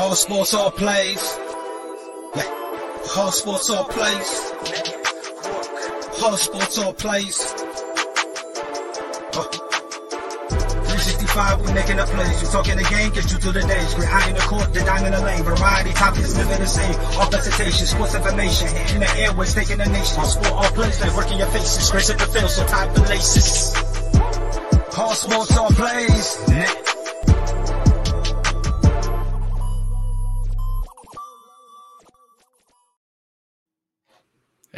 All sports, all plays. Yeah. All sports, all plays. All sports, all plays. Uh. 365, we making a plays. You talking the game, get you through the days. Great high in the court, the dime in the lane. Variety, topics, living the same. All presentation, sports information. In the airways, taking the nation. All sport, all plays, like working your faces. Grace at the field, so tie the laces. All sports, all plays.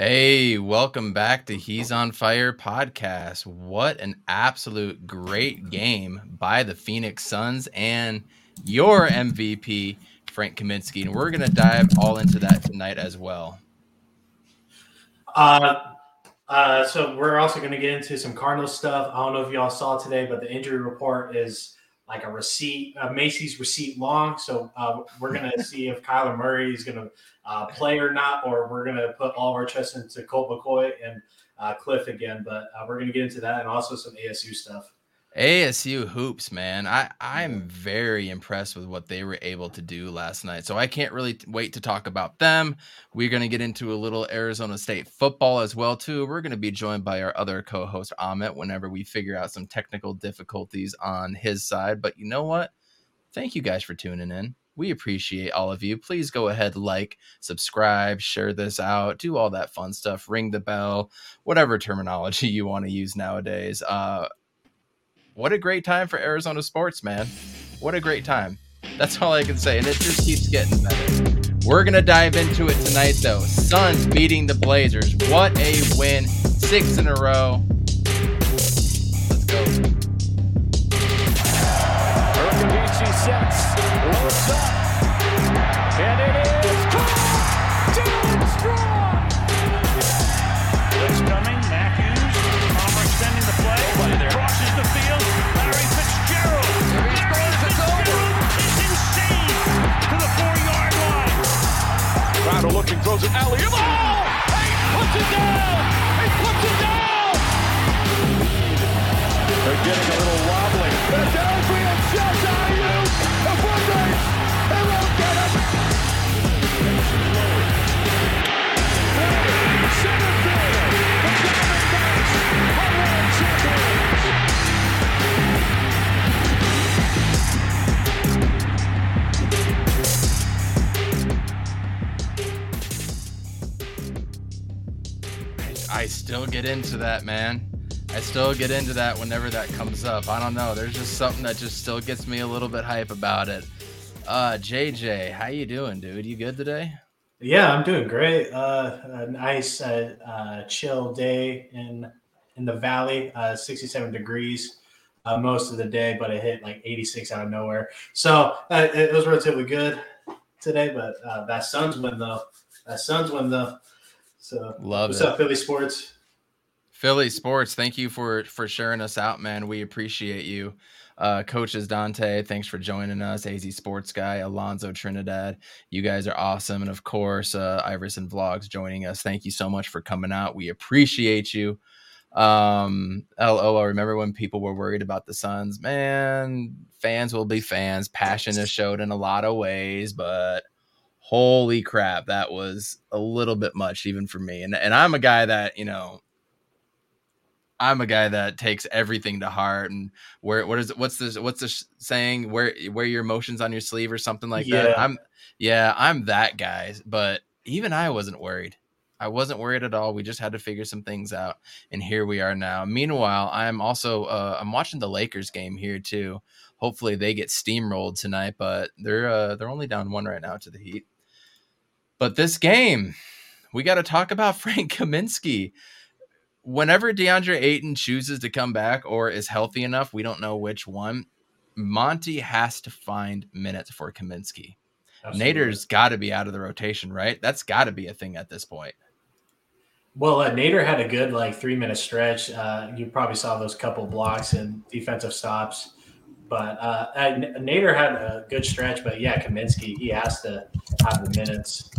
Hey, welcome back to He's on Fire podcast. What an absolute great game by the Phoenix Suns and your MVP, Frank Kaminsky. And we're going to dive all into that tonight as well. Uh, uh, so we're also going to get into some Cardinals stuff. I don't know if y'all saw today, but the injury report is like a receipt, a Macy's receipt long. So uh, we're going to see if Kyler Murray is going to uh, play or not, or we're going to put all of our trust into Colt McCoy and uh, Kliff again. But uh, we're going to get into that and also some ASU stuff. ASU hoops, man. I I'm very impressed with what they were able to do last night. So I can't really wait to talk about them. We're going to get into a little Arizona State football as well too. We're going to be joined by our other co-host Amit whenever we figure out some technical difficulties on his side. But you know what? Thank you guys for tuning in. We appreciate all of you. Please go ahead, like, subscribe, share this out, do all that fun stuff, ring the bell, whatever terminology you want to use nowadays. Uh, what a great time for Arizona sports, man. What a great time. That's all I can say. And it just keeps getting better. We're going to dive into it tonight, though. Suns beating the Blazers. What a win. Six in a row. Let's go. Urkavici sets, get into that, man. I still get into that whenever that comes up. I don't know. There's just something that just still gets me a little bit hype about it. Uh, JJ, how you doing, dude? You good today? Yeah, I'm doing great. Uh, a nice, uh, uh, chill day in in the valley. Uh, 67 degrees uh, most of the day, but it hit like 86 out of nowhere. So uh, it, was relatively good today. But uh, that Suns win though. That Suns win though. So Love what's it. up, Philly sports? Philly sports. Thank you for for sharing us out, man. We appreciate you. Uh, coaches Dante, thanks for joining us. AZ Sports Guy, Alonzo Trinidad, you guys are awesome, and of course, uh, Iverson Vlogs joining us. Thank you so much for coming out. We appreciate you. Um, LO, remember when people were worried about the Suns. Man, fans will be fans. Passion is showed in a lot of ways, but holy crap, that was a little bit much even for me. And and I'm a guy that you know I'm a guy that takes everything to heart and where what is it what's this what's this saying where wear your emotions on your sleeve or something like that. Yeah. I'm yeah, I'm that guy, but even I wasn't worried. I wasn't worried at all. We just had to figure some things out and here we are now. Meanwhile, I'm also uh, I'm watching the Lakers game here too. Hopefully they get steamrolled tonight, but they're uh, they're only down one right now to the Heat. But this game, we got to talk about Frank Kaminsky whenever DeAndre Ayton chooses to come back or is healthy enough, we don't know which one. Monty has to find minutes for Kaminsky. Absolutely. Nader's got to be out of the rotation, right? That's got to be a thing at this point. Well, uh, Nader had a good like three minute stretch. Uh, you probably saw those couple blocks and defensive stops. But uh, uh, Nader had a good stretch. But yeah, Kaminsky, he has to have the minutes.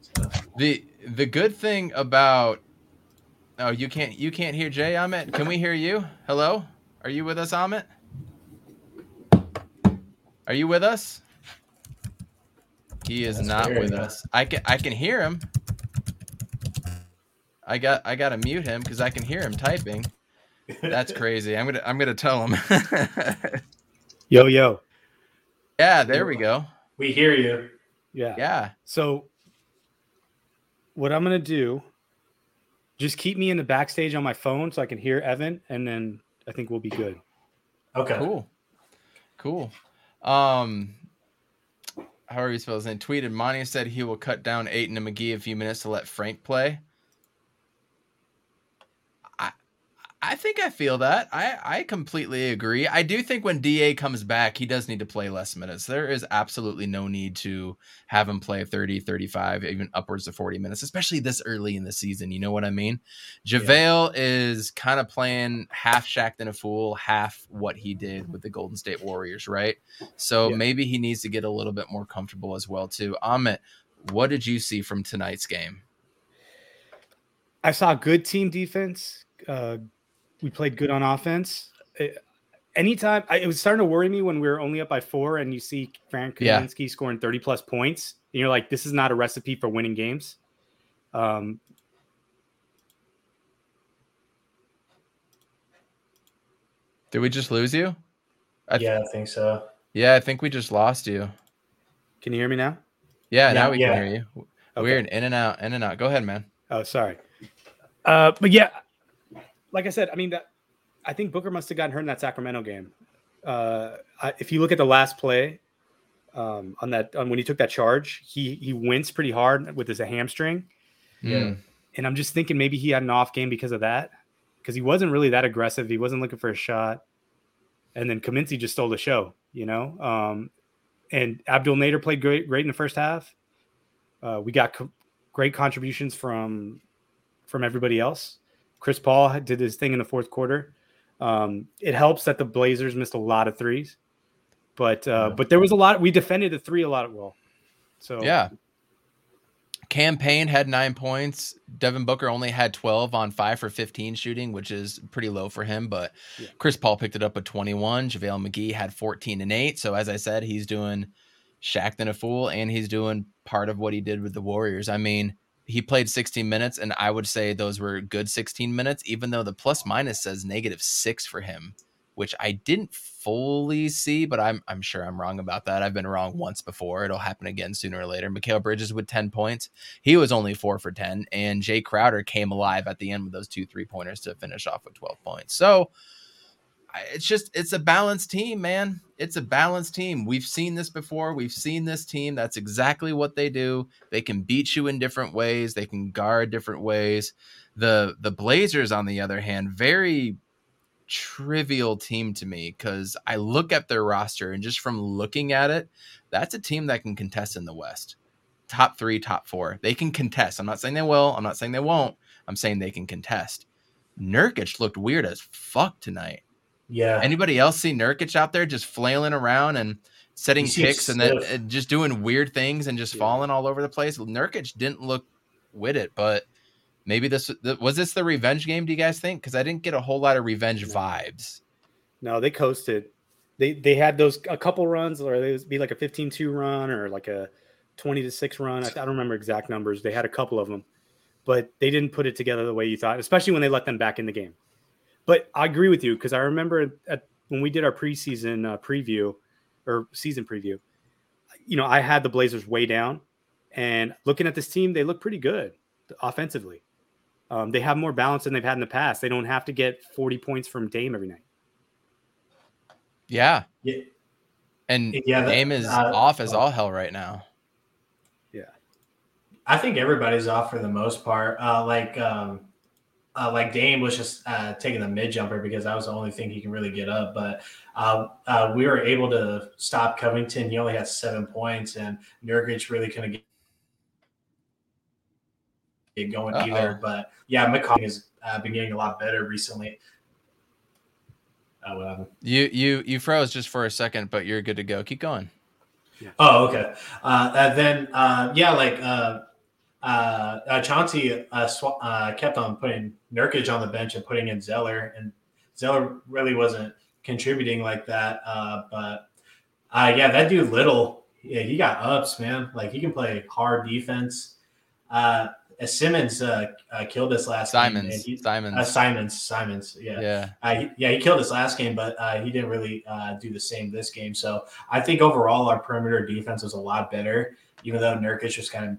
So, The the good thing about oh you can't you can't hear Jay Amit. Can we hear you? Hello, are you with us, Amit? Are you with us? He is That's not weird, with yeah. us. I can I can hear him. I got I gotta mute him because I can hear him typing. That's crazy. I'm gonna I'm gonna tell him. Yo, yo. yeah, there we go. we hear you. Yeah. Yeah. So, what I'm going to do, just keep me in the backstage on my phone so I can hear Evan, and then I think we'll be good. Okay. Cool. Cool. Um how are we supposed to tweeted Monty said he will cut down Ayton and McGee a few minutes to let Frank play. I I think I feel that. I, I completely agree. I do think when DA comes back, he does need to play less minutes. There is absolutely no need to have him play 30, 35, even upwards of 40 minutes, especially this early in the season. You know what I mean? JaVale is kind of playing half Shaqtin' a Fool, half what he did with the Golden State Warriors, right? So Yeah. maybe he needs to get a little bit more comfortable as well, too. Amit, what did you see from tonight's game? I saw good team defense. Uh, we played good on offense. Uh, anytime I, it was starting to worry me when we were only up by four, and you see Frank Yeah. Kaminsky scoring thirty plus points, and you're like, this is not a recipe for winning games. Um, Did we just lose you? I th- yeah, I think so. Yeah, I think we just lost you. can you hear me now? Yeah, Yeah, now we yeah. can hear you. Okay. Weird, in and out, in and out. Go ahead, man. Oh, sorry. Uh, but yeah, like I said, I mean, that, I think Booker must have gotten hurt in that Sacramento game. Uh, I, if you look at the last play um, on that, on when he took that charge, he he winced pretty hard with his hamstring, Yeah. Mm. and I'm just thinking maybe he had an off game because of that, because he wasn't really that aggressive. He wasn't looking for a shot, and then Kaminsky just stole the show, you know. Um, and Abdel Nader played great, great in the first half. Uh, we got co- great contributions from from everybody else. Chris Paul did his thing in the fourth quarter. Um, it helps that the Blazers missed a lot of threes, but uh, Yeah. but there was a lot. We defended the three a lot at well. So Yeah. Cam Payne had nine points. Devin Booker only had 12 on five for 15 shooting, which is pretty low for him. But Yeah. Chris Paul picked it up with 21. JaVale McGee had 14 and eight. So as I said, he's doing Shaqtin' a Fool, and he's doing part of what he did with the Warriors. I mean, he played 16 minutes, and I would say those were good 16 minutes, even though the plus minus says negative six for him, which I didn't fully see, but I'm I'm sure I'm wrong about that. I've been wrong once before. It'll happen again sooner or later. Mikal Bridges with 10 points. He was only four for 10, and Jay Crowder came alive at the end with those two three pointers to finish off with 12 points. So it's just it's a balanced team, man. It's a balanced team. We've seen this before. We've seen this team. That's exactly what they do. They can beat you in different ways. They can guard different ways. The the Blazers, on the other hand, very trivial team to me because I look at their roster and just from looking at it, that's a team that can contest in the West. Top three, top four. They can contest. I'm not saying they will. I'm not saying they won't. I'm saying they can contest. Nurkic looked weird as fuck tonight. Yeah. Anybody else see Nurkic out there just flailing around and setting kicks and then uh, just doing weird things and just Yeah. falling all over the place? Nurkic didn't look with it, but maybe this was this the revenge game. Do you guys think? Because I didn't get a whole lot of revenge No. vibes. No, they coasted. They they had those a couple runs, or they would be like a 15-2 run or like a 20 to 6 run. I, I don't remember exact numbers. They had a couple of them, but they didn't put it together the way you thought, especially when they let them back in the game. But I agree with you because I remember at, when we did our preseason uh, preview or season preview, you know, I had the Blazers way down, and looking at this team, they look pretty good offensively. Um, they have more balance than they've had in the past. They don't have to get 40 points from Dame every night. Yeah, Yeah. and Yeah, Dame is uh, off as all hell right now. Yeah. I think everybody's off for the most part. Uh, like um, uh, like Dame was just uh, taking the mid jumper because that was the only thing he can really get up. But uh, uh, we were able to stop Covington. He only had seven points, and Nurkic really couldn't get, get going Uh-oh. either. But yeah, McCollum has uh, been getting a lot better recently. Uh, what? You you you froze just for a second, but you're good to go. Keep going. Oh, okay. Uh, and then, uh, yeah, like uh, uh, uh, Chauncey uh, sw- uh, kept on putting Nurkic on the bench and putting in Zeller, and Zeller really wasn't contributing like that. Uh, but uh, yeah, that dude Little, Yeah, he got ups, man. Like he can play hard defense. Uh, Simmons uh, uh, killed us last Simons, game. He, Simons, uh, Simons, Simons. Yeah, yeah, uh, he, yeah. He killed us last game, but uh, he didn't really uh, do the same this game. So I think overall our perimeter defense was a lot better, even though Nurkic was kind of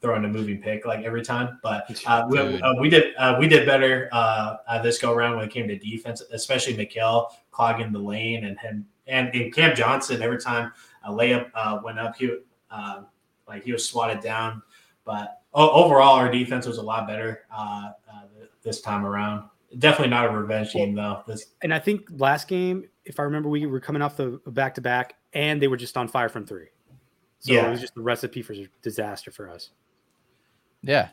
throwing a moving pick like every time. But uh, we, uh, we did uh, we did better uh, uh, this go around when it came to defense, especially Mikal clogging the lane and him and, and Cam Johnson. Every time a layup uh, went up, he uh, like he was swatted down. But overall, our defense was a lot better uh, uh, this time around. Definitely not a revenge game though. This And I think last game, if I remember, we were coming off the back to back, and they were just on fire from three. So Yeah. it was just a recipe for disaster for us. Yeah.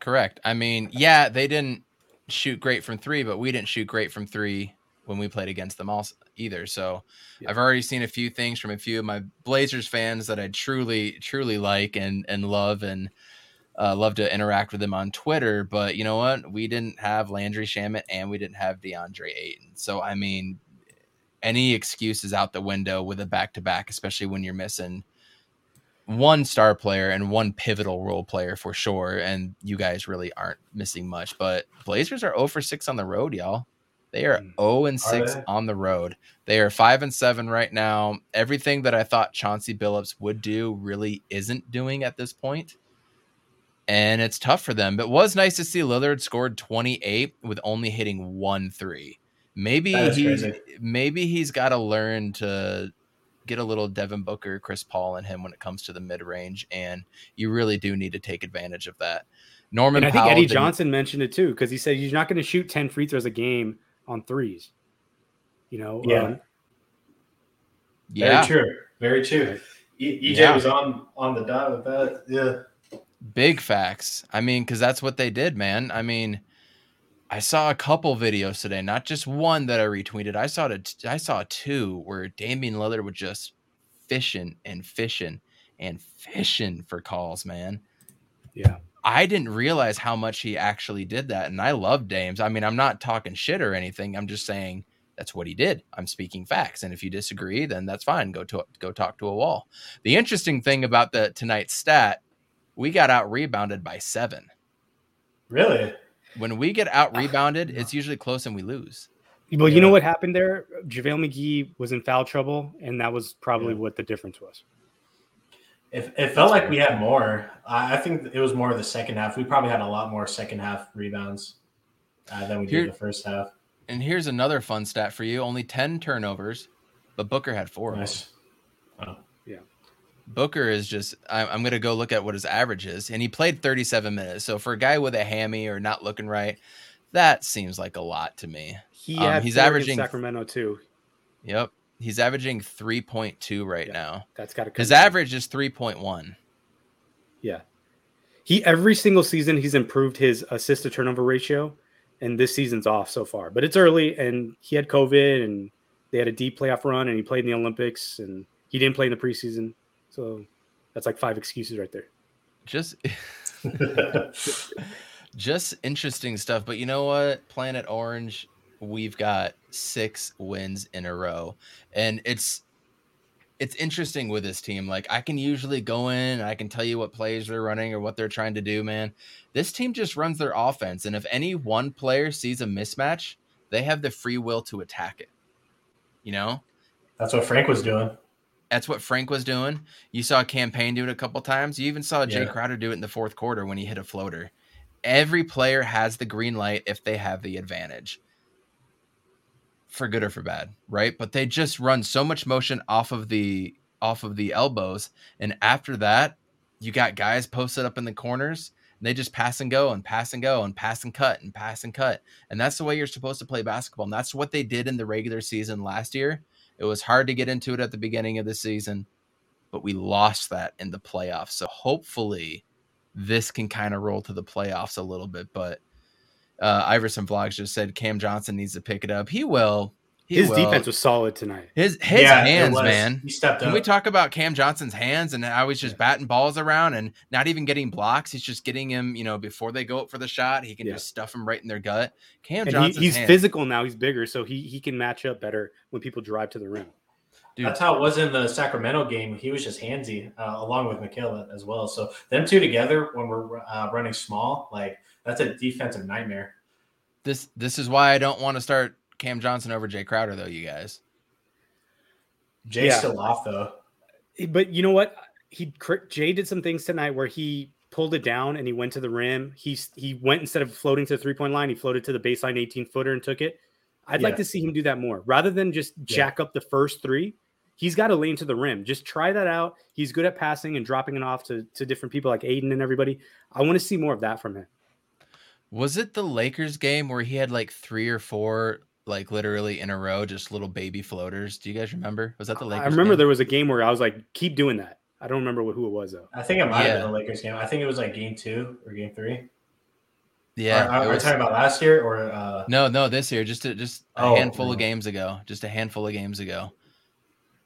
Correct. I mean, yeah, they didn't shoot great from three, but we didn't shoot great from three when we played against them also either. So Yeah. I've already seen a few things from a few of my Blazers fans that I truly, truly like and and love and uh, love to interact with them on Twitter. But you know what? We didn't have Landry Shamet and we didn't have DeAndre Ayton. So I mean, any excuse is out the window with a back to back, especially when you're missing one star player and one pivotal role player for sure. And you guys really aren't missing much. But Blazers are 0 for 6 on the road, y'all. They are Mm. 0 and 6 on the road. They are 5 and 7 right now. Everything that I thought Chauncey Billups would do really isn't doing at this point. And it's tough for them. But it was nice to see Lillard scored 28 with only hitting one three. Maybe he's crazy. maybe he's got to learn to get a little Devin Booker, Chris Paul in him when it comes to the mid range, and you really do need to take advantage of that. Norman And I think Powell Eddie Johnson mentioned it too because he said you're not going to shoot ten free throws a game on threes. You know, Yeah. um, yeah, very true, very true. E- EJ Yeah. was on on the dot with that. Yeah. Big facts. I mean, because that's what they did, man. I mean, I saw a couple videos today, not just one that I retweeted. I saw it. I saw two where Damian Lillard was just fishing and fishing and fishing for calls, man. yeah, I didn't realize how much he actually did that, and I love Dames. I mean, I'm not talking shit or anything. I'm just saying that's what he did. I'm speaking facts, and if you disagree, then that's fine. Go to go talk to a wall. The interesting thing about the tonight's stat, we got out rebounded by seven. Really? When we get out rebounded, it's usually close and we lose. Well, you know what happened there? JaVale McGee was in foul trouble, and that was probably Yeah. what the difference was. It, it felt like we had more. I I think it was more of the second half. We probably had a lot more second half rebounds uh, than we Here- did the first half. And here's another fun stat for you: only ten turnovers, but Booker had four. of them. Booker is just I, I'm gonna go look at what his average is, and he played 37 minutes. So for a guy with a hammy or not looking right, that seems like a lot to me. He Um, he's averaging- Sacramento too. Yep, he's averaging 3.2 right Yeah. now. That's got to His average is 3.1. Yeah. He every single season he's improved his assist to turnover ratio, and this season's off so far. But it's early, and he had COVID, and they had a deep playoff run, and he played in the Olympics, and he didn't play in the preseason. So that's like five excuses right there. Just just interesting stuff. But you know what? Planet Orange, we've got six wins in a row. And it's it's interesting with this team. Like I can usually go in I can tell you what plays they're running or what they're trying to do, man. This team just runs their offense. And if any one player sees a mismatch, they have the free will to attack it. You know? That's what Frank was doing. That's what Frank was doing. You saw a Cam Payne do it a couple times. You even saw Jay Yeah. Crowder do it in the fourth quarter when he hit a floater. Every player has the green light if they have the advantage. For good or for bad, right? But they just run so much motion off of the off of the elbows and after that, you got guys posted up in the corners and they just pass and go and pass and go and pass and cut and pass and cut. And that's the way you're supposed to play basketball. And that's what they did in the regular season last year. It was hard to get into it at the beginning of the season, but we lost that in the playoffs. So hopefully this can kind of roll to the playoffs a little bit. But uh, Iverson Vlogs just said Cam Johnson needs to pick it up. He will. He His will. defense was solid tonight. his his Yeah, hands, man. He stepped Can up. we talk about Cam Johnson's hands and how he's just batting balls around and not even getting blocks? He's just getting him, you know, before they go up for the shot, he can Yeah. just stuff him right in their gut. Cam And he, he's hands- physical now. He's bigger, so he he can match up better when people drive to the rim. Dude. That's how it was in the Sacramento game. He was just handsy, uh, along with Michaela as well. So them two together, when we're uh, running small, like that's a defensive nightmare. This this is why I don't want to start Cam Johnson over Jay Crowder, though. You guys, Jay's Yeah. still off though. But you know what? He Jay did some things tonight where he pulled it down and he went to the rim. He he went instead of floating to the three point line, he floated to the baseline 18 footer and took it. I'd like to see him do that more rather than just jack up the first three. He's got to lean to the rim. Just try that out. He's good at passing and dropping it off to, to different people like Aiden and everybody. I want to see more of that from him. was it the Lakers game where he had like three or four, like literally in a row, just little baby floaters? Do you guys remember? Was that the Lakers? I remember game? there was a game where I was like, keep doing that. I don't remember who it was though. I think it might Yeah. have been the Lakers game. I think it was like game two or game three. Yeah, Are, are, it are we talking about last year or uh, No, no, this year, just a, just a Oh, handful of games ago, just a handful of games ago.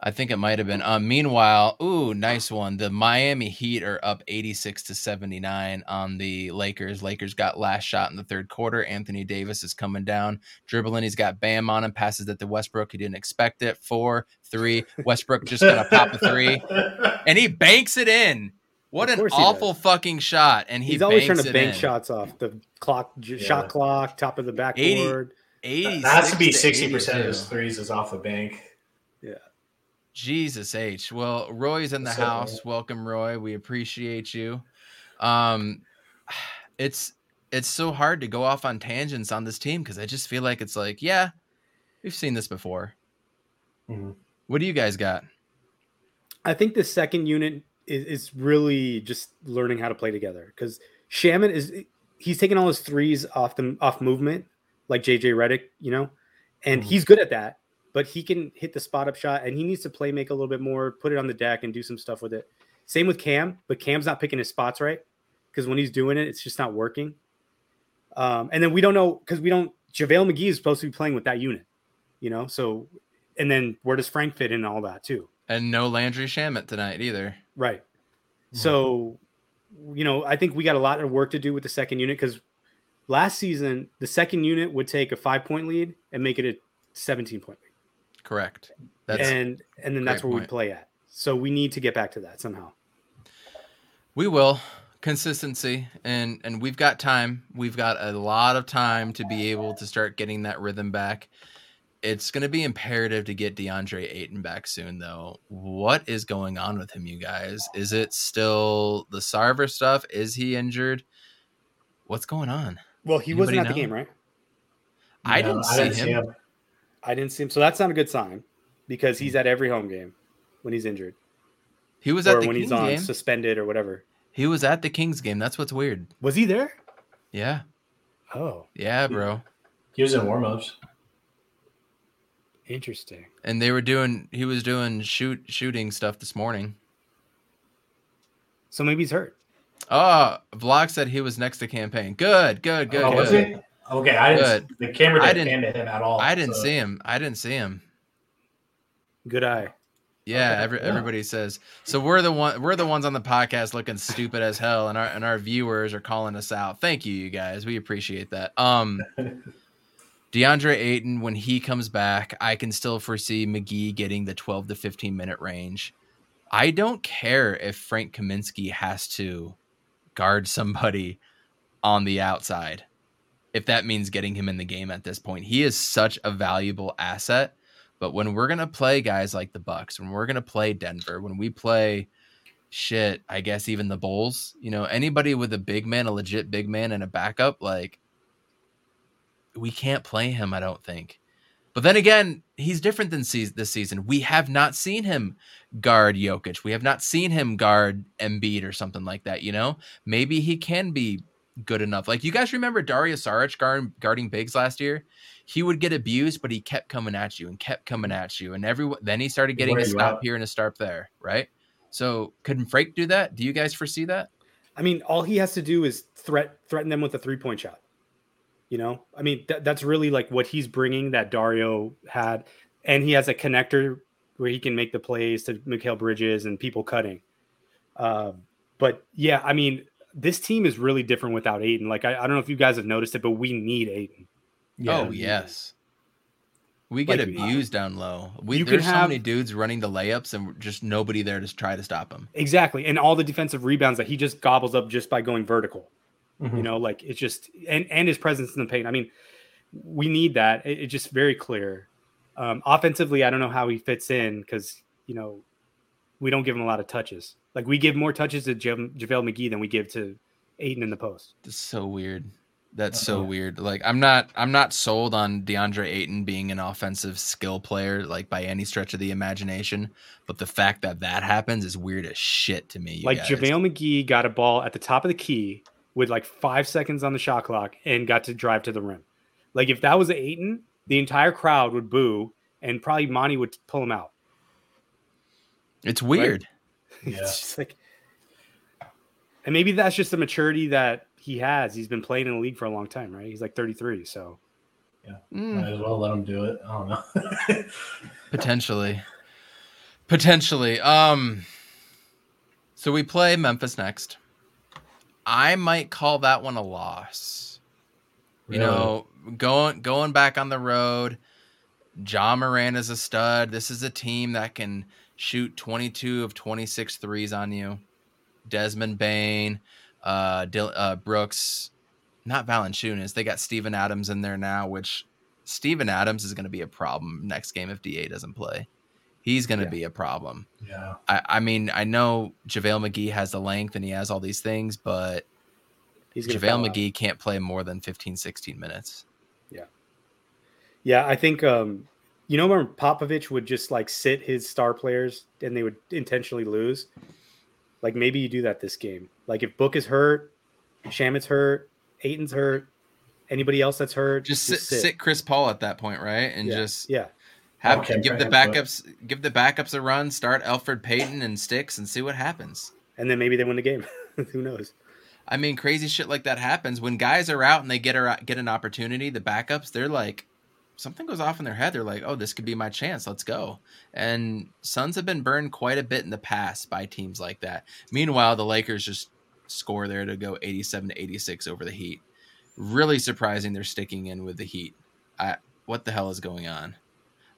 I think it might have been. Um, meanwhile, ooh, nice one. The Miami Heat are up 86 to 79 on the Lakers. Lakers got last shot in the third quarter. Anthony Davis is coming down, dribbling. He's got Bam on him, passes it to Westbrook. He didn't expect it. Four, three. Westbrook just gonna pop a three, and he banks it in. What an course he awful fucking shot! And he He's always trying banks to bank in. shots off the clock, j- Yeah. shot clock, top of the backboard. 80 that has to be sixty percent of his threes is off the bank. Jesus H. Well, Roy's in the So- house. Welcome, Roy. We appreciate you. Um, it's it's so hard to go off on tangents on this team because I just feel like it's like, yeah, we've seen this before. Mhm. What do you guys got? I think the second unit is, is really just learning how to play together because Shaman is he's taking all his threes off the off movement like JJ Redick, you know, and Mhm. he's good at that. But he can hit the spot up shot, and he needs to play make a little bit more, put it on the deck, and do some stuff with it. Same with Cam, but Cam's not picking his spots right because when he's doing it, it's just not working. Um, and then we don't know because we don't. JaVale McGee is supposed to be playing with that unit, you know. So, and then where does Frank fit in all that too? And no Landry Shamet tonight either. Right. So, you know, I think we got a lot of work to do with the second unit because last season the second unit would take a five point lead and make it a 17 point lead. Correct. That's and and then that's great where we point. play at. So we need to get back to that somehow. We will consistency and and we've got time. We've got a lot of time to be able to start getting that rhythm back. It's going to be imperative to get DeAndre Ayton back soon though. What is going on with him you guys? Is it still the Sarver stuff? Is he injured? What's going on? Well, he Anybody wasn't at the game, right? I No, didn't see him. I didn't see him. So that's not a good sign because he's at every home game when he's injured He was or at the when Kings he's on game. suspended or whatever. He was at the Kings game. That's what's weird. Was he there? Yeah. Oh, Yeah, bro. He was in warmups. interesting. And they were doing he was doing shoot shooting stuff this morning. So maybe he's hurt. Oh, Vlog said he was next to Cam Payne. Good, good, good, oh, good. was he? Okay, I didn't. The camera I didn't, didn't- pan to him at all. I didn't so- see him. I didn't see him. Good eye. Yeah, Okay, every, yeah. everybody says. So we're the one we're the ones on the podcast looking stupid as hell and our and our viewers are calling us out. Thank you, you guys. We appreciate that. Um DeAndre Ayton, when he comes back, I can still foresee McGee getting the 12 to 15 minute range. I don't care if Frank Kaminsky has to guard somebody on the outside. If that means getting him in the game at this point, he is such a valuable asset. But when we're gonna play guys like the Bucks, when we're gonna play Denver, when we play shit, I guess even the Bulls, you know, anybody with a big man, a legit big man, and a backup, like we can't play him. I don't think. But then again, he's different than se- this season. We have not seen him guard Jokic. We have not seen him guard Embiid or something like that. You know, maybe he can be good enough. Like you guys remember Dario Saric guard, guarding bigs last year? He would get abused, but he kept coming at you and kept coming at you, and everyone. Then he started getting a stop out. here and a stop there, right? So couldn't Frank do that? Do you guys foresee that? I mean, all he has to do is threat threaten them with a three point shot. You know, I mean, that, that's really like what he's bringing that Dario had, and he has a connector where he can make the plays to Mikal Bridges and people cutting. Um, but yeah, I mean, this team is really different without Aiden. Like, I, I don't know if you guys have noticed it, but we need Aiden. Oh yes. We get Like, abused down low. We you can there's so have- many dudes running the layups and just nobody there to try to stop them. Exactly. And all the defensive rebounds that he just gobbles up just by going vertical. Mhm. You know, like it's just and and his presence in the paint. I mean, we need that. It- it's just very clear. Um, offensively, I don't know how he fits in because you know we don't give him a lot of touches. Like we give more touches to Ja- JaVale McGee than we give to Aiden in the post. It's so weird. That's so Uh-huh. weird. Like I'm not I'm not sold on DeAndre Ayton being an offensive skill player like by any stretch of the imagination, but the fact that that happens is weird as shit to me. you like guys. JaVale McGee got a ball at the top of the key with like five seconds on the shot clock and got to drive to the rim. Like if that was Ayton, the entire crowd would boo and probably Monty would pull him out. It's weird. Yeah. it's just like, and maybe that's just the maturity that he has. He's been playing in the league for a long time, right? He's like 33. So Mm, Might as well let him do it. I don't know. potentially. Potentially. Um so we play Memphis next. I might call that one a loss. You know, going going back on the road, Ja Morant is a stud. This is a team that can shoot 22 of 26 threes on you. Desmond Bane, uh, Dil- uh Brooks, not Valanciunas. They got Steven Adams in there now, which Steven Adams is going to be a problem next game if DA doesn't play. He's going to Yeah. be a problem. yeah. I, I mean, I know JaVale McGee has the length and he has all these things, but he's going to foul JaVale out. McGee can't play more than 15, 16 minutes. Yeah. Yeah, I think um, you know when Popovich would just like sit his star players and they would intentionally lose. Like maybe you do that this game. Like if Book is hurt, Shamet's hurt, Ayton's hurt, anybody else that's hurt, Just sit, sit Chris Paul at that point, right? And yeah. just yeah, have Okay, give the right, but- backups give the backups a run, start Alfred Payton and Sticks and see what happens. and then maybe they win the game. Who knows? I mean, crazy shit like that happens when guys are out and they get a, get an opportunity. The backups, they're like, something goes off in their head. They're like, oh, this could be my chance. Let's go. And Suns have been burned quite a bit in the past by teams like that. Meanwhile, the Lakers just score there to go 87 to 86 over the Heat. Really surprising they're sticking in with the Heat. I, what the hell is going on?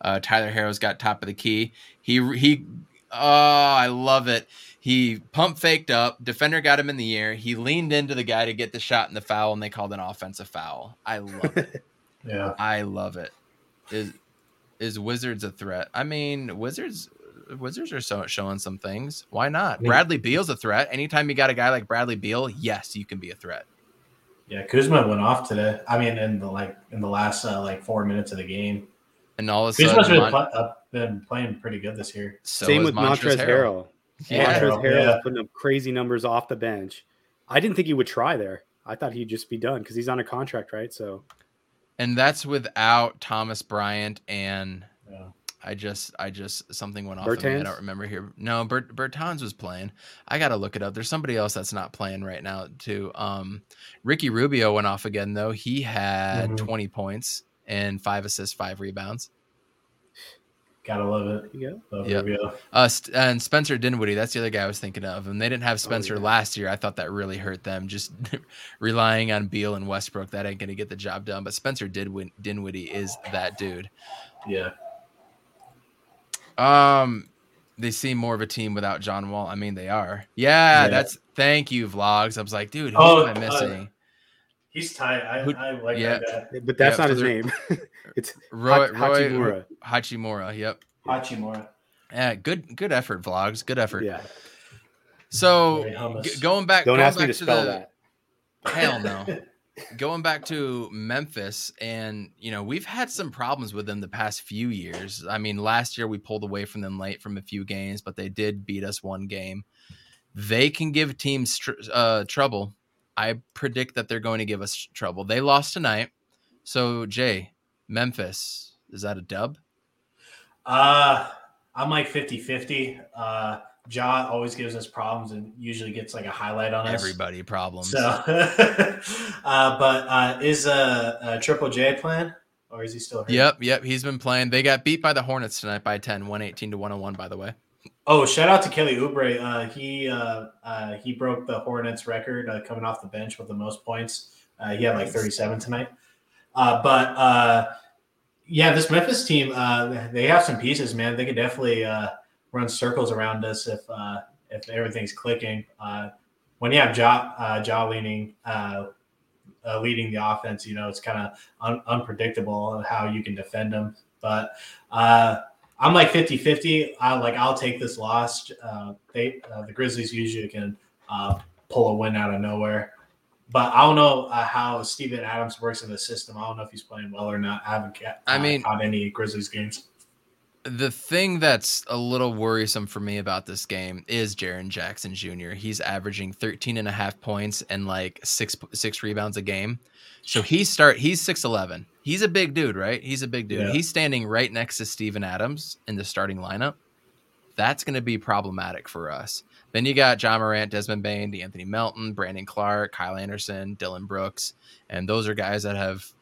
Uh, Tyler Herro's got top of the key. He he. Oh, I love it. He pump faked up. Defender got him in the air. He leaned into the guy to get the shot in the foul, and they called an offensive foul. I love it. Yeah. I love it. Is is Wizards a threat? I mean, Wizards Wizards are so, showing some things. Why not? Yeah. Bradley Beal's a threat. Anytime you got a guy like Bradley Beal, yes, you can be a threat. Yeah. Kuzma went off today. I mean, in the like in the last uh, like four minutes of the game. And all of a Kuzma's sudden, been, Mon- pl- uh, been playing pretty good this year. so Same with Montrezl Harrell. Yeah. Montrezl Harrell, Harrell yeah. putting up crazy numbers off the bench. I didn't think he would try there. I thought he'd just be done because he's on a contract, right? So and that's without Thomas Bryant and Yeah. I just, I just something went off. Of me. I don't remember here. No, Bert, Bertans was playing. I gotta look it up. There's somebody else that's not playing right now too. Um, Ricky Rubio went off again though. He had Mhm. 20 points and five assists, five rebounds. Gotta love it. Yeah. go. Love Yep. Rubio. Uh, St- and Spencer Dinwiddie, that's the other guy I was thinking of. And they didn't have Spencer yeah. last year. I thought that really hurt them. Just relying on Beal and Westbrook, that ain't gonna get the job done. But Spencer Dinwiddie, Dinwiddie is that dude. Yeah. Um, they seem more of a team without John Wall. I mean, they are. Yeah, Yeah. that's thank you, vlogs. I was like, dude, who Oh, am I uh, missing? He's tight. I, Who- I like yeah. that guy. But that's Yeah, not his name. it's Roy, Hach- Roy Hachimura. Hachimura. Yep. Hachimura. Yeah, good, good effort, vlogs. Good effort. Yeah. So g- going back, Don't going ask me back to spell the, that. Hell no. going back to Memphis, and you know we've had some problems with them the past few years. I mean, last year we pulled away from them late from a few games, but they did beat us one game. They can give teams tr- uh, trouble. I predict that they're going to give us trouble. They lost tonight, so Jay, Memphis, is that a dub? Uh, I'm like 50 50. Uh, Ja always gives us problems and usually gets like a highlight on us. Everybody problems. So, uh, but uh, is a, a Triple J plan or is he still hurt? Yep, yep. He's been playing. They got beat by the Hornets tonight by 10, 118 to 101, by the way. Oh, shout out to Kelly Oubre. Uh, he uh, uh, he broke the Hornets record uh, coming off the bench with the most points. Uh, he had like 37 tonight. Uh, but uh, Yeah, this Memphis team, uh, they have some pieces, man. They could definitely uh, run circles around us if uh, if everything's clicking. Uh, when you have Ja uh, Ja leaning uh, uh, leading the offense, you know it's kind of un- unpredictable how you can defend them. But uh, I'm like 50-50. I like I'll take this loss. Uh, they uh, the Grizzlies usually can uh, pull a win out of nowhere. But I don't know uh, how Steven Adams works in the system. I don't know if he's playing well or not. I haven't I mean- on any Grizzlies games. The thing that's a little worrisome for me about this game is Jaren Jackson Jr. He's averaging 13 and a half points and like six six rebounds a game. So he start he's 6'11. He's a big dude, right? He's a big dude. Yeah. He's standing right next to Steven Adams in the starting lineup. That's going to be problematic for us. Then you got Ja Morant, Desmond Bane, Anthony Melton, Brandon Clarke, Kyle Anderson, Dillon Brooks, and those are guys that have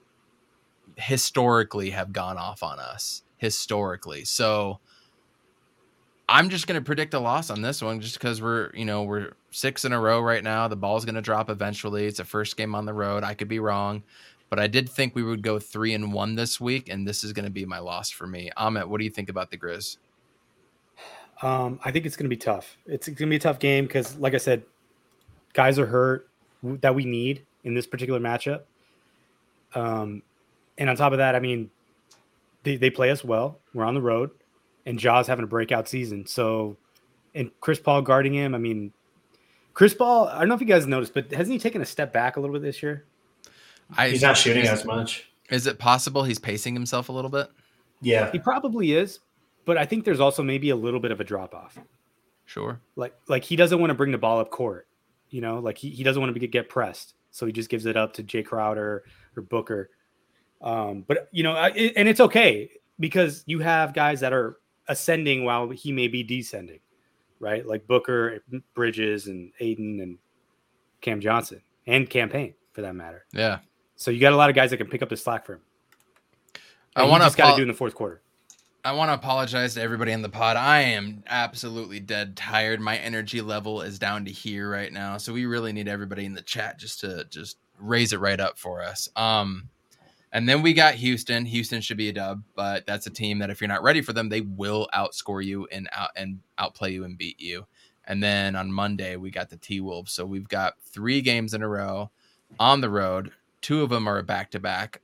historically have gone off on us historically. So I'm just going to predict a loss on this one just because we're, you know, we're six in a row right now. The ball's going to drop eventually. It's a first game on the road. I could be wrong, but I did think we would go three and one this week, and this is going to be my loss for me. Amit, what do you think about the Grizz? Um, I think it's going to be tough. It's going to be a tough game because, like I said, guys are hurt that we need in this particular matchup. Um, and on top of that, I mean, they, they play us well. We're on the road, and Ja's having a breakout season. So, and Chris Paul guarding him. I mean, Chris Paul. I don't know if you guys noticed, but hasn't he taken a step back a little bit this year? I, He's not shooting as much. Is it possible he's pacing himself a little bit? Yeah, He probably is, but I think there's also maybe a little bit of a drop off. Sure. like like he doesn't want to bring the ball up court you know like he, he doesn't want to get, get pressed so he just gives it up to jay crowder or booker um but you know I, it- and it's okay because you have guys that are ascending while he may be descending right like booker bridges and aiden and cam johnson and Cam Payne for that matter Yeah. so you got a lot of guys that can pick up the slack for him I want just got to to do in the fourth quarter I want to apologize to everybody in the pod. I am absolutely dead tired. My energy level is down to here right now. So we really need everybody in the chat just to just raise it right up for us. Um and then we got Houston. Houston should be a dub, but that's a team that if you're not ready for them, they will outscore you and out and outplay you and beat you. And then on Monday we got the T Wolves. So we've got 3 games in a row on the road. Two of them are back to back.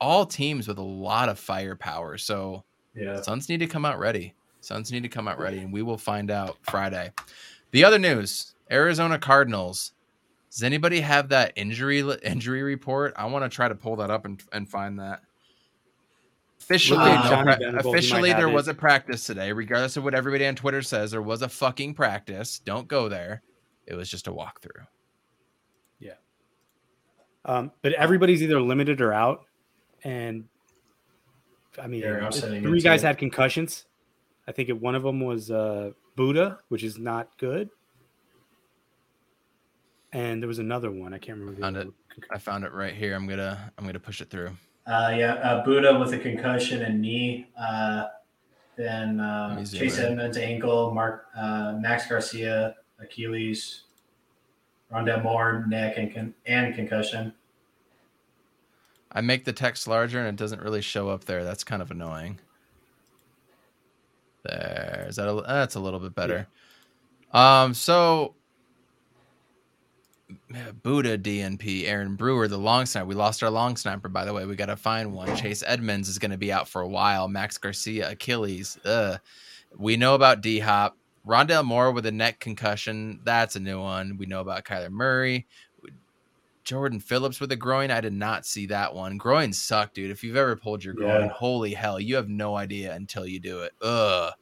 All teams with a lot of firepower. So yeah. Suns need to come out ready. Suns need to come out ready, and we will find out Friday. The other news: Arizona Cardinals. Does anybody have that injury injury report? I want to try to pull that up and, and find that. Officially, Look at no Johnny pra- Venables, he might officially, have there it. was a practice today. Regardless of what everybody on Twitter says, there was a fucking practice. Don't go there. It was just a walkthrough. Yeah. Um, but everybody's either limited or out, and I mean, Here, I'm th- sending three guys you. had concussions. I think it, one of them was uh, Buddha, which is not good, and there was another one I can't remember. the Found it. I found it right here. I'm gonna I'm gonna push it through. Uh, yeah, uh, Budda with a concussion and knee. Uh, then Let me zoom Chase in. Edmonds ankle. Mark uh, Max Garcia Achilles. Rondale Moore neck and con- and concussion. I make the text larger and it doesn't really show up there. That's kind of annoying. There is that. A, that's a little bit better. Um. So. Budda DNP Aaron Brewer the long sniper. We lost our long sniper by the way. We got to find one. Chase Edmonds is going to be out for a while. Max Garcia Achilles. Ugh. We know about D Hop. Rondale Moore with a neck concussion. That's a new one. We know about Kyler Murray. Jordan Phillips with a groin. I did not see that one. Groins suck, dude. If you've ever pulled your groin, Yeah. holy hell, you have no idea until you do it. Ugh,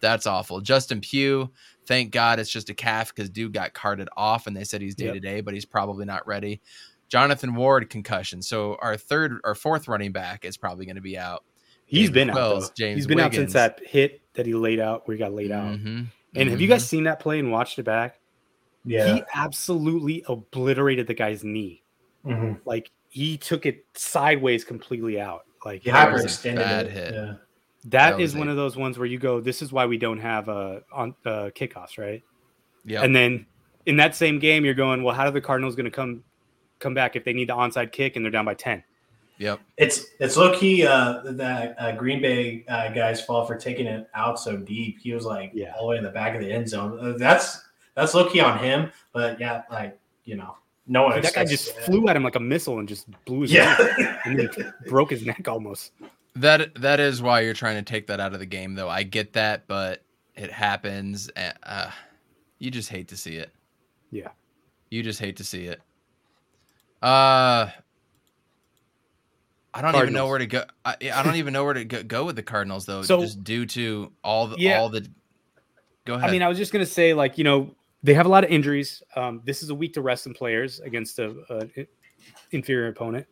that's awful. Justin Pugh, thank God it's just a calf because dude got carted off and they said he's day to day, but he's probably not ready. Jonathan Ward concussion. So our third, our fourth running back is probably going to be out. He's David been out. Though. James He's been out since that hit that he laid out, where he got laid out. Mhm, And have you guys seen that play and watched it back? Yeah. He absolutely obliterated the guy's knee. hmm Like he took it sideways completely out. Like He That was a hyperextended bad it. hit. Yeah. That that is one a- of those ones where you go, "This is why we don't have uh, on uh, kickoffs, right?" Yeah. And then in that same game, you're going, "Well, how are the Cardinals going to come come back if they need the onside kick and they're down by ten? Yep. It's it's low key uh, that uh, Green Bay uh, guy's fault for taking it out so deep. He was like Yeah. all the way in the back of the end zone. Uh, that's that's low key on him. But yeah, like you know, no one. That guy just that. flew at him like a missile and just blew his Yeah. neck and then broke his neck almost. That that is why you're trying to take that out of the game, though. I get that, but it happens. And, uh, you just hate to see it. Yeah. You just hate to see it. Uh, I don't even know where to go. I, I don't even know where to go, go with the Cardinals, though. So- just due to all the Yeah. all the. Go ahead. I mean, I was just gonna say, like, you know, they have a lot of injuries. Um, this is a week to rest some players against a, a inferior opponent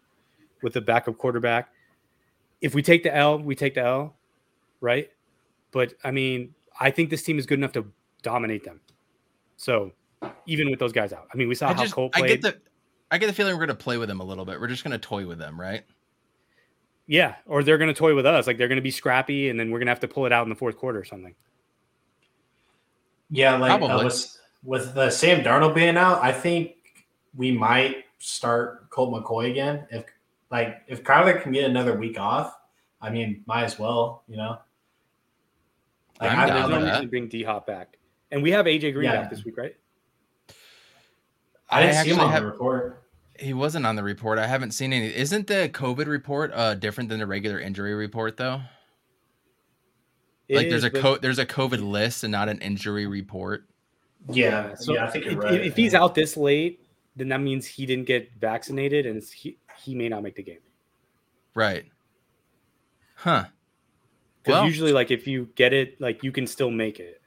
with a backup quarterback. If we take the L, we take the L, right? But I mean, I think this team is good enough to dominate them. So even with those guys out, I mean, we saw I how just Colt I get the I get the feeling we're gonna play with them a little bit. We're just gonna toy with them, right? yeah, or they're gonna toy with us. Like they're gonna be scrappy, and then we're gonna have to pull it out in the fourth quarter or something. Yeah, like uh, with with the Sam Darnold being out, I think we might start Colt McCoy again. If like if Kyler can get another week off, I mean, might as well, you know. Like, I'm I- down There's no with reason that. to bring D Hop back, and we have AJ Green Yeah. back this week, right? I didn't see him on have- the report. He wasn't on the report. I haven't seen any. Isn't the COVID report uh different than the regular injury report though? It like there's is, a co- there's a COVID list and not an injury report. Yeah, So yeah, I think you're if, right. if he's out this late, then that means he didn't get vaccinated, and it's, he he may not make the game. Right. Huh. Because Well- usually, like if you get it, like you can still make it.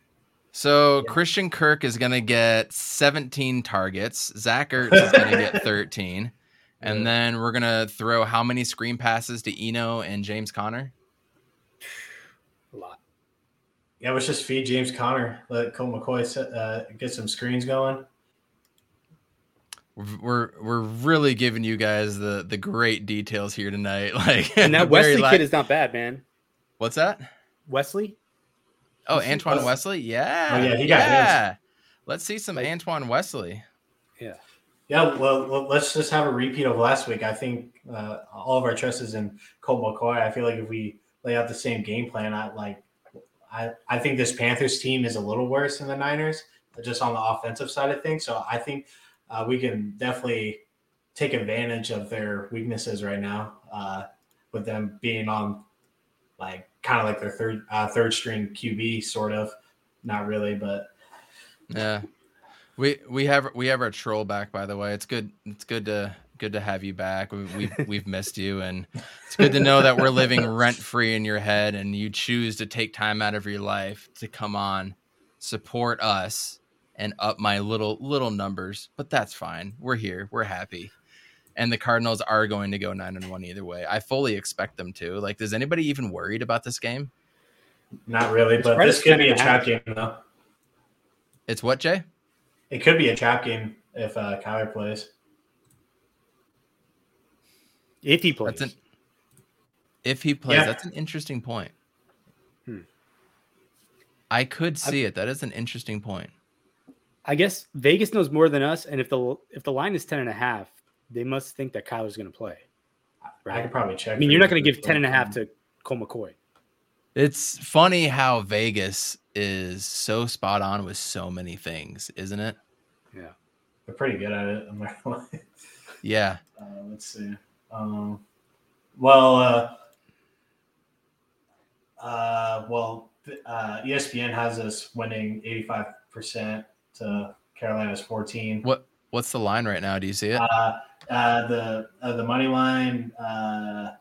So Yeah. Christian Kirk is gonna get 17 targets. Zach Ertz is gonna get 13. And Yeah. then we're gonna throw how many screen passes to Eno and James Conner? A lot. Yeah, let's just feed James Conner. Let Colt McCoy set, uh, get some screens going. We're we're, we're really giving you guys the the great details here tonight. Like And that Wesley li- kid is not bad, man. what's that? Wesley, Oh, Wesley- Antoine Wesley. Yeah. Oh, yeah, he got yeah. Let's see some Like- Antoine Wesley. yeah. Yeah, well, well, let's just have a repeat of last week. I think uh, all of our trust is in Colt McCoy. I feel like if we lay out the same game plan, I like. I, I think this Panthers team is a little worse than the Niners, just on the offensive side of things. So I think uh, we can definitely take advantage of their weaknesses right now, uh, with them being on like kind of like their third uh, third string QB, sort of. Not really, but Yeah. We we have we have our troll back by the way. It's good it's good to good to have you back. We, we've we've missed you and it's good to know that we're living rent free in your head and you choose to take time out of your life to come on, support us and up my little little numbers. But that's fine. We're here. We're happy. And the Cardinals are going to go 9 and 1 either way. I fully expect them to. Like is anybody even worried about this game? not really. It's But right this could be a 10 and a trap game, though. It's what, Jay? It could be a trap game if uh, Kyler plays. If he plays, That's an if he plays, Yeah. that's an interesting point. Hmm. I could see it. That is an interesting point. I guess Vegas knows more than us, and if the if the line is ten and a half, they must think that Kyler's going to play. I could probably check. I mean, you're not going to if give it's ten and a half like- to Colt McCoy. It's funny how Vegas is so spot on with so many things, isn't it? Yeah. They're pretty good at it. I'm not gonna lie. Yeah. Uh, let's see. Um, well, uh, uh, well, uh, ESPN has us winning 85 percent to Carolina's 14. What what's the line right now? Do you see it? Uh, uh, the uh, the money line uh,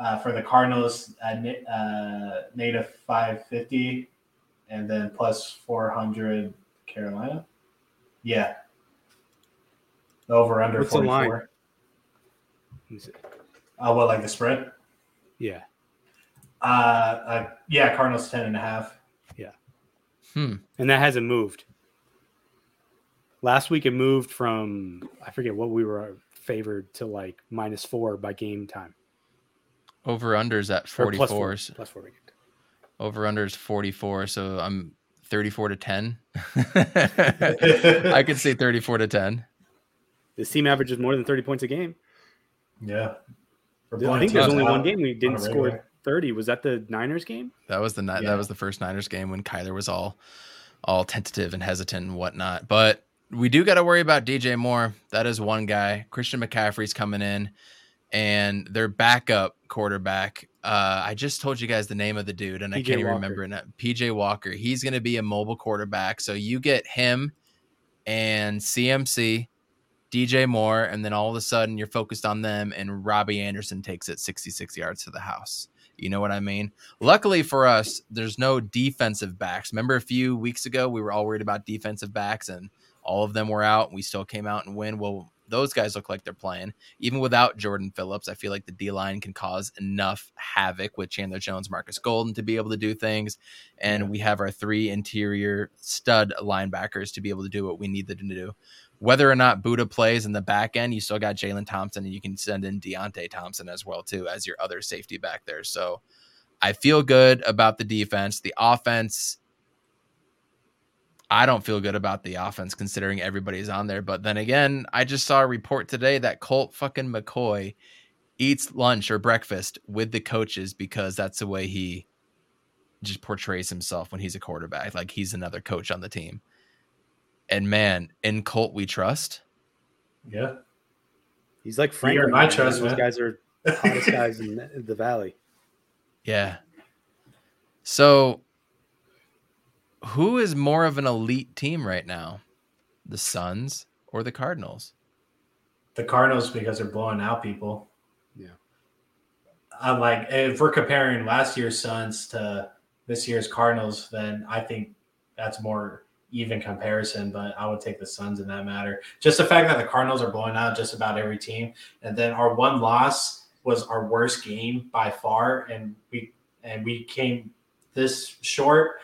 uh, for the Cardinals uh, uh, native 550 and then plus 400 Carolina. Yeah. Over under What's the 44. line? Is it- Uh, what, like the spread? Yeah. Uh, uh, yeah, Cardinals 10 and a half. Hmm. And that hasn't moved. Last week it moved from I forget what we were favored to like minus four by game time. Over unders at Or plus four. four. Plus four. by game time. Over unders forty four. So I'm thirty four to ten. I could say thirty four to ten. This team averages more than 30 points a game. Yeah. I think there's only one game we didn't a score 30. Was that the Niners game? That was the ni- Yeah. that was the first Niners game when Kyler was all all tentative and hesitant and whatnot. But we do got to worry about DJ Moore. That is one guy. Christian McCaffrey's coming in, and their backup quarterback. Uh, I just told you guys the name of the dude, and I can't even remember it. PJ Walker. He's going to be a mobile quarterback. So you get him and CMC, DJ Moore, and then all of a sudden you're focused on them, and Robby Anderson takes it 66 yards to the house. You know what I mean? Luckily for us, there's no defensive backs. Remember a few weeks ago, we were all worried about defensive backs, and all of them were out. We still came out and win. Well, those guys look like they're playing. Even without Jordan Phillips, I feel like the D line can cause enough havoc with Chandler Jones, Marcus Golden to be able to do things. And we have our three interior stud linebackers to be able to do what we need them to do. Whether or not Budda plays in the back end, you still got Jalen Thompson, and you can send in Deionte Thompson as well too as your other safety back there. So I feel good about the defense. The offense, I don't feel good about the offense considering everybody's on there. But then again, I just saw a report today that Colt fucking McCoy eats lunch or breakfast with the coaches because that's the way he just portrays himself when he's a quarterback. Like he's another coach on the team. And man, in Colt we trust. Yeah. He's like Frank. earned my trust, Those man. guys are the hottest guys in the, the valley. Yeah. So who is more of an elite team right now? The Suns or the Cardinals? The Cardinals because they're blowing out people. Yeah. I like if we're comparing last year's Suns to this year's Cardinals, then I think that's more even comparison. But I would take the Suns in that matter. Just the fact that the Cardinals are blowing out just about every team, and then our one loss was our worst game by far, and we and we came this short.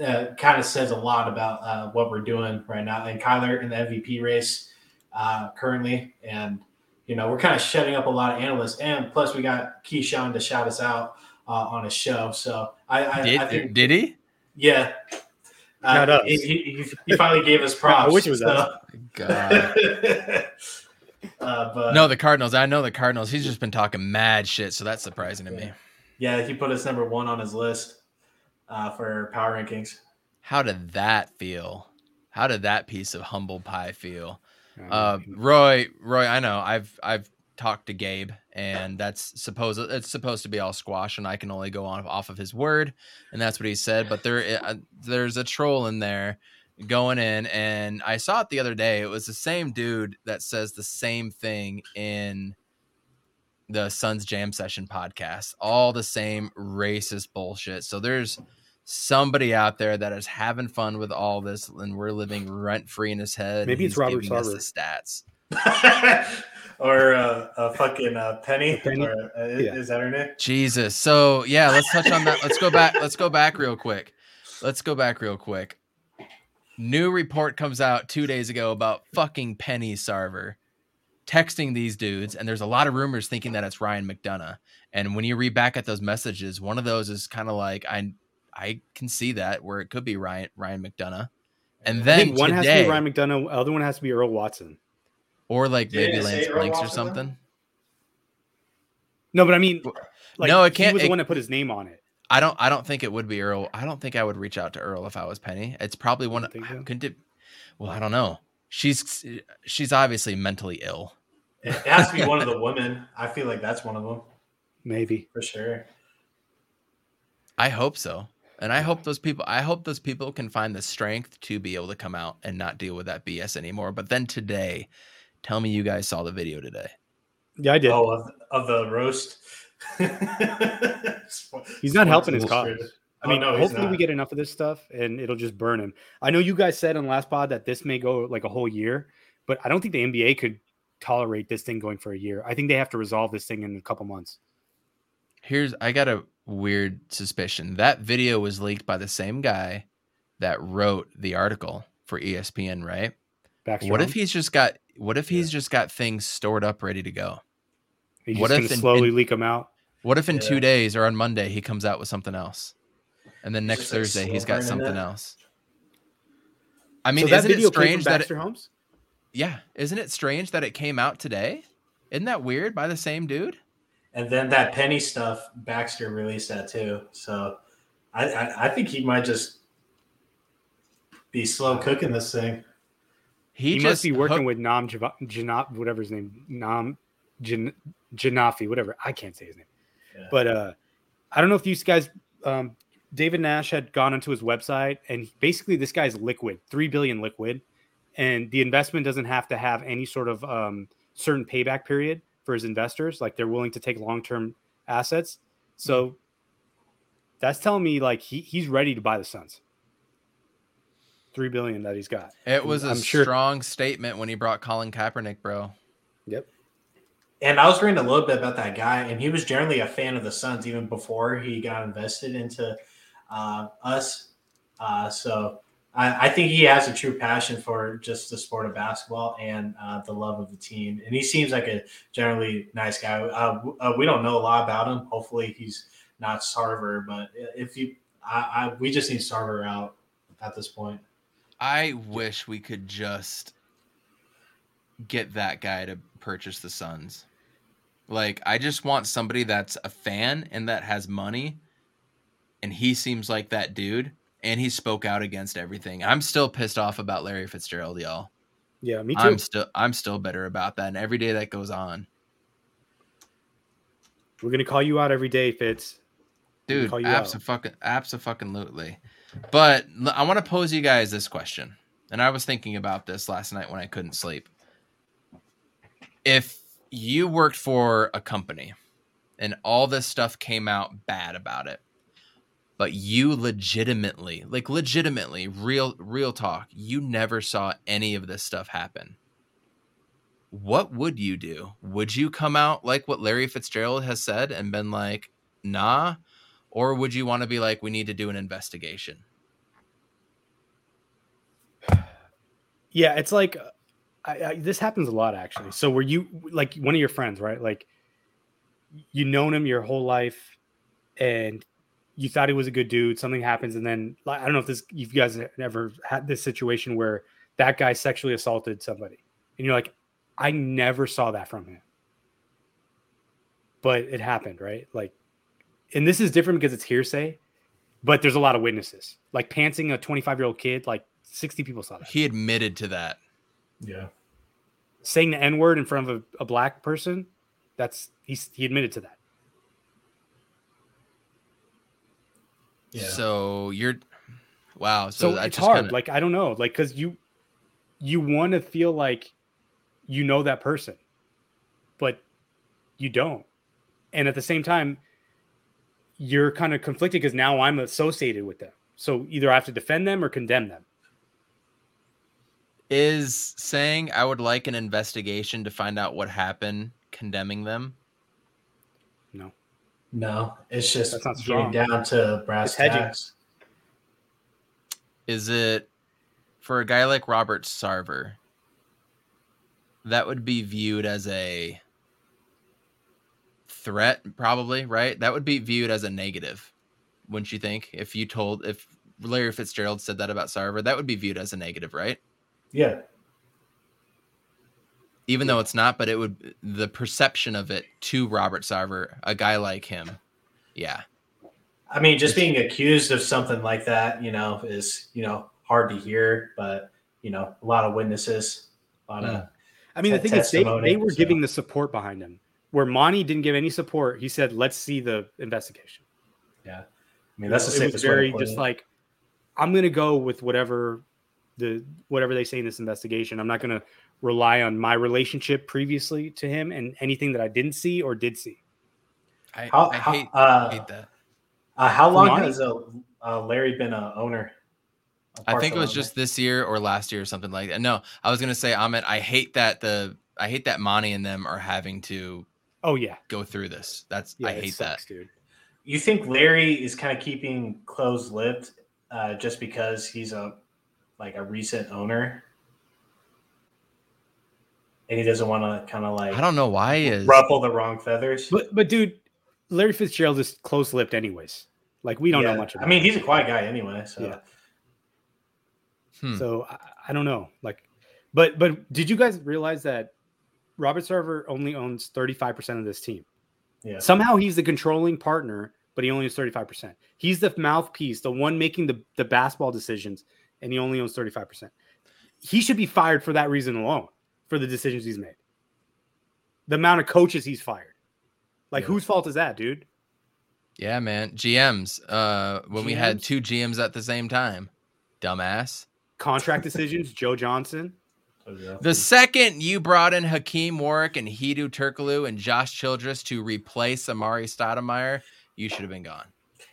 Uh, kind of says a lot about uh, what we're doing right now. And Kyler in the MVP race uh, currently, and you know we're kind of shutting up a lot of analysts, and plus we got Keyshawn to shout us out uh, on his show. So I, I, Did, I think, did he? yeah, uh, Not us. He, he, he finally gave us props. I wish it was so. us. God. uh, but No, the Cardinals. I know the Cardinals. He's just been talking mad shit, so that's surprising to me. yeah, he put us number one on his list uh, for power rankings. How did that feel? How did that piece of humble pie feel? Um, Uh, Roy, Roy, I know I've I've talked to Gabe, and that's supposed it's supposed to be all squash, and I can only go on off of his word, and that's what he said. But there, uh, there's a troll in there going in, and I saw it the other day. It was the same dude that says the same thing in the Suns Jam Session podcast. All the same racist bullshit. So there's somebody out there that is having fun with all this, and we're living rent free in his head. Maybe it's Robert giving Sarver. the stats. or uh, a fucking uh, Penny. Penny? Or, uh, Yeah. is that her name? Jesus. So yeah, let's touch on that. Let's go back. Let's go back real quick. Let's go back real quick. New report comes out two days ago about fucking Penny Sarver texting these dudes, and there's a lot of rumors thinking that it's Ryan McDonough. And when you read back at those messages, one of those is kind of like I I can see that where it could be Ryan Ryan McDonough. And I then think one has to be Ryan McDonough, the other one has to be Earl Watson. or like Didn't maybe Lance Earl Blanks or Watson, though? something. No, but I mean, like, No, it can't- was the one that put his name on it. I don't. I don't think it would be Earl. I don't think I would reach out to Earl if I was Penny. It's probably one. don't so? Could it? Well, I don't know. She's she's obviously mentally ill. It has to be one of the women. I feel like that's one of them Maybe. for sure. I hope so, and I hope those people. I hope those people can find the strength to be able to come out and not deal with that BS anymore. But then today, tell me you guys saw the video today. Yeah, I did. Oh, of, of the roast. he's not helping his cause. I oh, mean, Oh, no, hopefully we get enough of this stuff and it'll just burn him. I know you guys said on the last pod that this may go like a whole year, but I don't think the NBA could tolerate this thing going for a year. I think they have to resolve this thing in a couple months. Here's I got a weird suspicion. That video was leaked by the same guy that wrote the article for ESPN, right? Back What if he's just got what if he's just got things stored up ready to go? he's what just if gonna in- slowly in- leak them out? What if in Yeah. two days or on Monday he comes out with something else? And then next Just like Thursday he's slow got something it? else. I mean, so that isn't it video came strange from that Baxter it, Holmes? yeah, isn't it strange that it came out today? Isn't that weird? By the same dude? And then that penny stuff, Baxter released that too. So I, I, I think he might just be slow cooking this thing. He, He, just must be working hooked- with Nam Janaf, whatever his name, Nam Jan, Janafi, whatever. I can't say his name. Yeah. But uh, I don't know if these guys, um, David Nash had gone onto his website, and basically this guy's liquid, three billion liquid, and the investment doesn't have to have any sort of um, certain payback period for his investors. Like they're willing to take long term assets. So that's telling me like he, he's ready to buy the Suns. Three billion that he's got. It was a I'm sure- strong statement when he brought Colin Kaepernick, bro. Yep. And I was reading a little bit about that guy, and he was generally a fan of the Suns even before he got invested into uh, us. Uh, so I, I think he has a true passion for just the sport of basketball and uh, the love of the team. And he seems like a generally nice guy. Uh, uh, we don't know a lot about him. Hopefully, he's not Sarver, but if you, I, I we just need Sarver out at this point. I wish we could just get that guy to purchase the Suns. Like, I just want somebody that's a fan and that has money. And he seems like that dude. And he spoke out against everything. I'm still pissed off about Larry Fitzgerald, y'all. Yeah, me too. I'm still I'm still bitter about that. And every day that goes on. We're gonna call you out every day, Fitz. Dude, call you out. abso-fucking, abso-fucking-lutely. But I want to pose you guys this question. And I was thinking about this last night when I couldn't sleep. If you worked for a company and all this stuff came out bad about it, but you legitimately, like legitimately, real real talk, you never saw any of this stuff happen. What would you do? Would you come out like what Larry Fitzgerald has said and been like, nah? Or would you want to be like, we need to do an investigation? Yeah, it's like I, I, this happens a lot actually. So were you like one of your friends, right? Like you known him your whole life, and you thought he was a good dude. Something happens, and then like, I don't know if this you guys have ever had this situation where that guy sexually assaulted somebody, and you're like, I never saw that from him, but it happened, right? Like, and this is different because it's hearsay, but there's a lot of witnesses. Like pantsing a 25 year old kid, like 60 people saw that He admitted to that. Yeah. saying the N word in front of a, a black person, that's he's he admitted to that. Yeah. So you're, wow. So, So, it's just hard. kinda- Like I don't know, like because you you want to feel like you know that person, but you don't, and at the same time, you're kind of conflicted because now I'm associated with them. So either I have to defend them or condemn them. is saying I would like an investigation to find out what happened, condemning them. No, No, it's just That's not getting strong. down to brass It's tacks. Is it for a guy like Robert Sarver? That would be viewed as a threat, probably, right? That would be viewed as a negative, wouldn't you think? If you told, if Larry Fitzgerald said that about Sarver, that would be viewed as a negative, right? Yeah. Even though it's not, but it would, the perception of it to Robert Sarver, a guy like him, yeah. I mean, just being accused of something like that, you know, is, you know, hard to hear, but, you know, a lot of witnesses, a lot of, I mean the thing is they, they were so- giving the support behind him. Where Monty didn't give any support, he said, "Let's see the investigation." yeah. I mean, that's the You know, it was safest way to very just it. like I'm gonna go with whatever the whatever they say in this investigation. I'm not gonna rely on my relationship previously to him and anything that I didn't see or did see. I, How, I hate, uh, hate that. uh, how long Monty? has uh, uh, Larry been a owner? I think it was just this year or last year or something like that. No, I was gonna say, Amit, I hate that the I hate that Monty and them are having to Oh yeah, go through this. That's yeah I hate sucks, dude. You think Larry is kind of keeping closed lipped uh, just because he's a like a recent owner, and he doesn't want to kind of like. I don't know why he is. ruffle the wrong feathers. But but dude, Larry Fitzgerald is close lipped anyways. Like we don't Yeah. know much about. Him. I mean, him. he's a quiet guy anyway. So Yeah. Hmm. So I, I don't know. Like, but but did you guys realize that Robert Sarver only owns 35% of this team. Yeah. Somehow he's the controlling partner, but he only owns 35%. He's the mouthpiece, the one making the, the basketball decisions, and he only owns 35%. He should be fired for that reason alone, for the decisions he's made. The amount of coaches he's fired. Like, Yeah. whose fault is that, dude? Yeah, man. GMs. Uh, when we had two GMs at the same time, dumbass. Contract decisions, Joe Johnson. The second you brought in Hakim Warrick and Hedo Turkoglu and Josh Childress to replace Amar'e Stoudemire, you should have been gone.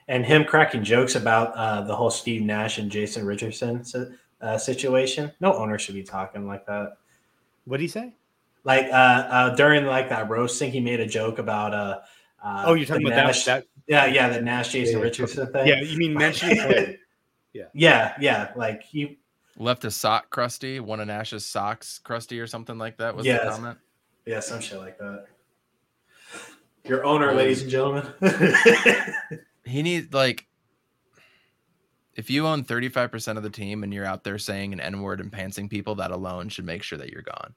and him cracking jokes about uh, the whole Steve Nash and Jason Richardson uh, situation. No owner should be talking like that. What did he say? Like uh, uh, during like that roasting, he made a joke about uh, uh Oh, you're talking about Nash, that, that. Yeah, yeah, the Nash Jason Yeah. Richardson thing. Yeah, you mean mentioning yeah, yeah. Yeah. Like he, Left a sock crusty, one of Nash's socks crusty or something like that was the comment. yeah, some shit like that. Your owner, ladies and gentlemen. He needs like if you own 35% of the team and you're out there saying an N-word and pantsing people, that alone should make sure that you're gone.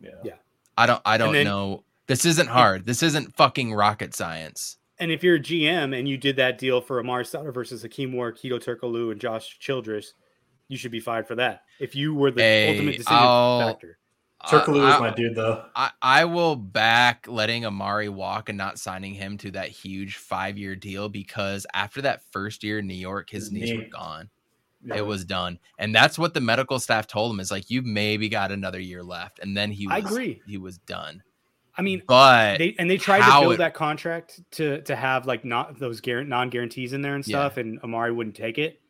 yeah. Yeah. I don't I don't then- know. This isn't hard. This isn't fucking rocket science. And if you're a GM and you did that deal for Amar'e Stoudemire versus Hakim Warrick, Hedo Turkoglu, and Josh Childress, you should be fired for that. If you were the Hey, ultimate decision I'll- factor. Turkoglu I- is my dude, though. I, I will back letting Amar'e walk and not signing him to that huge five year deal because after that first year in New York, his His knees were gone. Yeah. It was done. And that's what the medical staff told him is like, you maybe got another year left. And then he was, I agree. he was done. I mean, But they and they tried to build it- that contract to to have like not those guar- non guarantees in there and Yeah. stuff, and Amar'e wouldn't take it,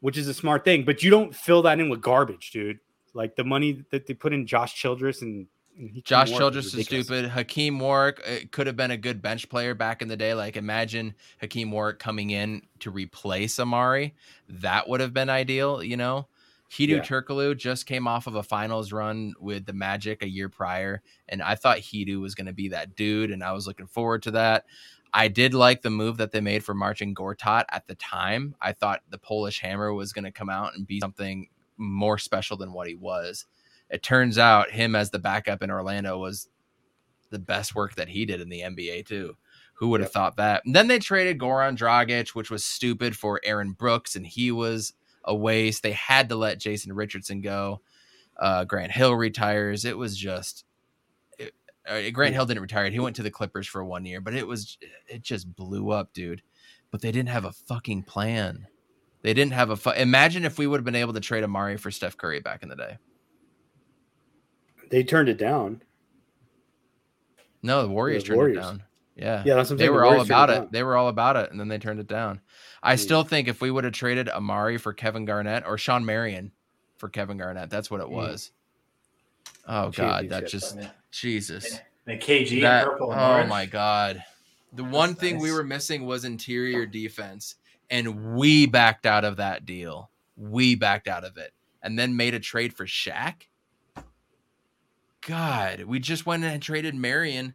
which is a smart thing. But you don't fill that in with garbage, dude. Like the money that they put in Josh Childress and, and Josh Warwick Childress is ridiculous. stupid. Hakim Warrick it eh, could have been a good bench player back in the day. Like imagine Hakim Warrick coming in to replace Amar'e. That would have been ideal, you know. Hedo Yeah. Turkoglu just came off of a finals run with the Magic a year prior, and I thought Hedo was going to be that dude, and I was looking forward to that. I did like the move that they made for Marcin Gortat at the time. I thought the Polish Hammer was going to come out and be something more special than what he was. It turns out him as the backup in Orlando was the best work that he did in the NBA too. Who would have Yep. thought that? And then they traded Goran Dragic, which was stupid for Aaron Brooks, and he was a waste. They had to let Jason Richardson go. Uh, Grant Hill retires. It was just it, uh, Grant Hill didn't retire. He went to the Clippers for one year, but it was it just blew up, dude. But they didn't have a fucking plan. They didn't have a. Fu- Imagine if we would have been able to trade Amar'e for Steph Curry back in the day. They turned it down. No, the Warriors The turned Warriors. it down. Yeah. Yeah, that's what they saying, the were all about it it. They were all about it, and then they turned it down. I Mm. still think if we would have traded Amar'e for Kevin Garnett or Shawn Marion for Kevin Garnett, that's what it Mm. was. Oh God, that Championship. just Jesus. And KG That, and purple and oh orange. my God. The one thing we were missing was interior defense, and we backed out of that deal. We backed out of it, and then made a trade for Shaq. God, we just went and traded Marion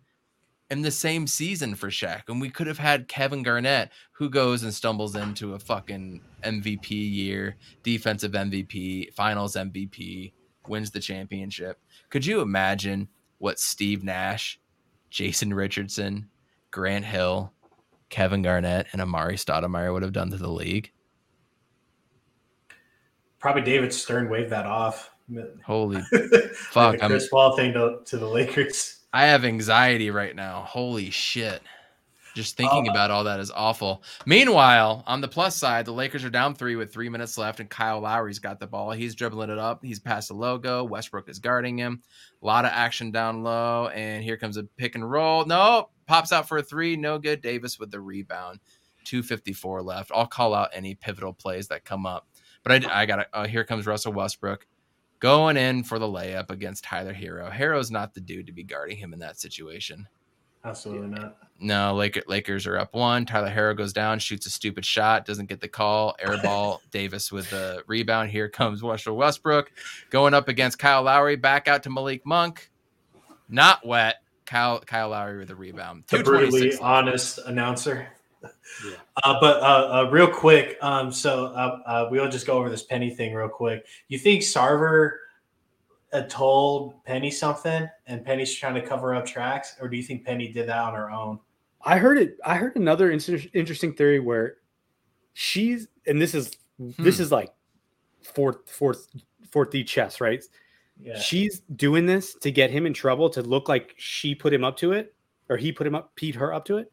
in the same season for Shaq, and we could have had Kevin Garnett, who goes and stumbles into a fucking MVP year, defensive MVP, Finals MVP, wins the championship. Could you imagine what Steve Nash, Jason Richardson, Grant Hill, Kevin Garnett, and Amar'e Stoudemire would have done to the league? Probably David Stern waved that off. Holy Fuck, the I'm Chris Paul thing to, to the Lakers. I have anxiety right now. Holy shit. Just thinking Uh, about all that is awful. Meanwhile, on the plus side, the Lakers are down three with three minutes left, and Kyle Lowry's got the ball. He's dribbling it up. He's past the logo. Westbrook is guarding him. A lot of action down low, and here comes a pick and roll. No, pops out for a three. No good. Davis with the rebound. 254 left. I'll call out any pivotal plays that come up. But I, I got uh, here comes Russell Westbrook going in for the layup against Tyler Herro. Herro's not the dude to be guarding him in that situation. Absolutely not. No, Laker, Lakers are up one. Tyler Herro goes down, shoots a stupid shot, doesn't get the call. Air ball. Davis with the rebound. Here comes Russell Westbrook going up against Kyle Lowry. Back out to Malik Monk. Not wet. Kyle Kyle Lowry with the rebound. The brutally honest announcer. Yeah. Uh, but uh, uh, real quick, um, so uh, uh, we'll just go over this penny thing real quick. You think Sarver told Penny something, and Penny's trying to cover up tracks, or do you think Penny did that on her own? I heard it. I heard another inter- interesting theory where she's, and this is this Hmm. is like fourth, fourth, fourth D chess, right? Yeah. She's doing this to get him in trouble to look like she put him up to it, or he put him up, Pete her up to it,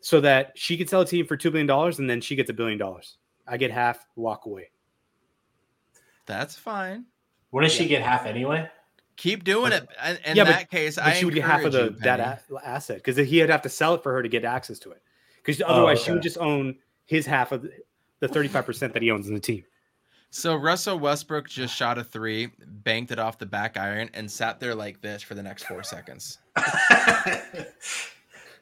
so that she could sell a team for two billion dollars, and then she gets a billion dollars. I get half, walk away. That's fine. Wouldn't she get half anyway? Keep doing it. In, in Yeah, but- that case, But I she would get half of the you, that a- asset because he'd have to sell it for her to get access to it. Because oh, otherwise, she would just own his half of the- the thirty-five percent that he owns in the team. So Russell Westbrook just shot a three, banked it off the back iron, and sat there like this for the next four seconds. oh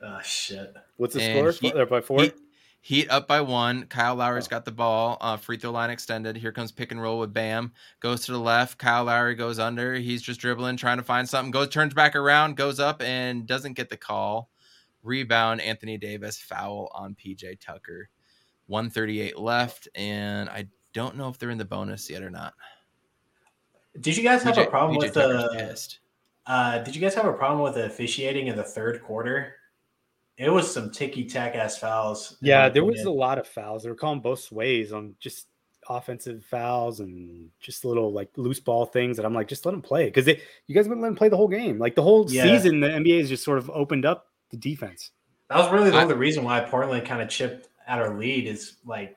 shit. What's the And score? he- They're by four. Heat, Heat up by one. Kyle Lowry's got the ball. Uh, free throw line extended. Here comes pick and roll with Bam. Goes to the left. Kyle Lowry goes under. He's just dribbling, trying to find something. Goes, turns back around, goes up, and doesn't get the call. Rebound. Anthony Davis foul on PJ Tucker. 138 left, and I don't know if they're in the bonus yet or not. Did you guys have a problem PJ with Tucker's the? pissed. Uh, did you guys have a problem with the officiating in the third quarter? It was some ticky tack ass fouls. Yeah, my there was a lot of fouls. They were calling both ways on just offensive fouls and just little like loose ball things that I'm like, just let them play because you guys wouldn't let them play the whole game. Like the whole Yeah. season, the NBA has just sort of opened up the defense. That was really the I- only reason why Portland kind of chipped at our lead. Is like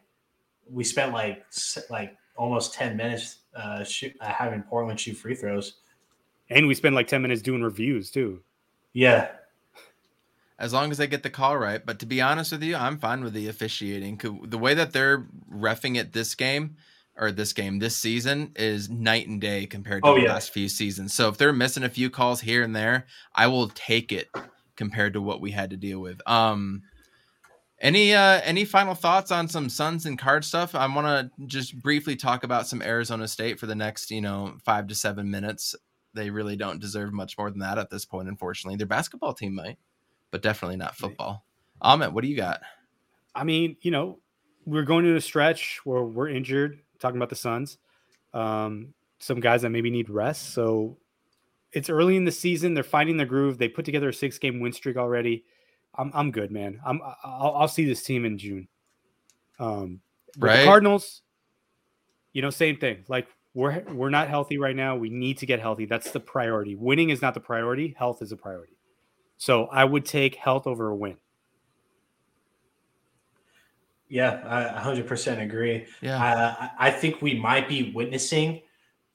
we spent like like almost ten minutes uh, shoot, uh, having Portland shoot free throws. And we spent like 10 minutes doing reviews too. Yeah, as long as they get the call right. But to be honest with you, I'm fine with the officiating. The way that they're refing it this game or this game this season is night and day compared to Oh, the yeah. last few seasons. So if they're missing a few calls here and there, I will take it compared to what we had to deal with. Um any uh any final thoughts on some Suns and card stuff? I want to just briefly talk about some Arizona State for the next, you know, 5 to 7 minutes. They really don't deserve much more than that at this point unfortunately. Their basketball team might but definitely not football. Amit, what do you got? I mean, you know, we're going to a stretch where we're injured, talking about the Suns. Um, some guys that maybe need rest. So it's early in the season. They're finding their groove. They put together a six game win streak already. I'm, I'm good, man. I'm, I'll, I'll see this team in June. Um, Right. The Cardinals, you know, same thing. Like we're, we're not healthy right now. We need to get healthy. That's the priority. Winning is not the priority. Health is a priority. So I would take health over a win. yeah, I 100% agree. Yeah. Uh, I I think we might be witnessing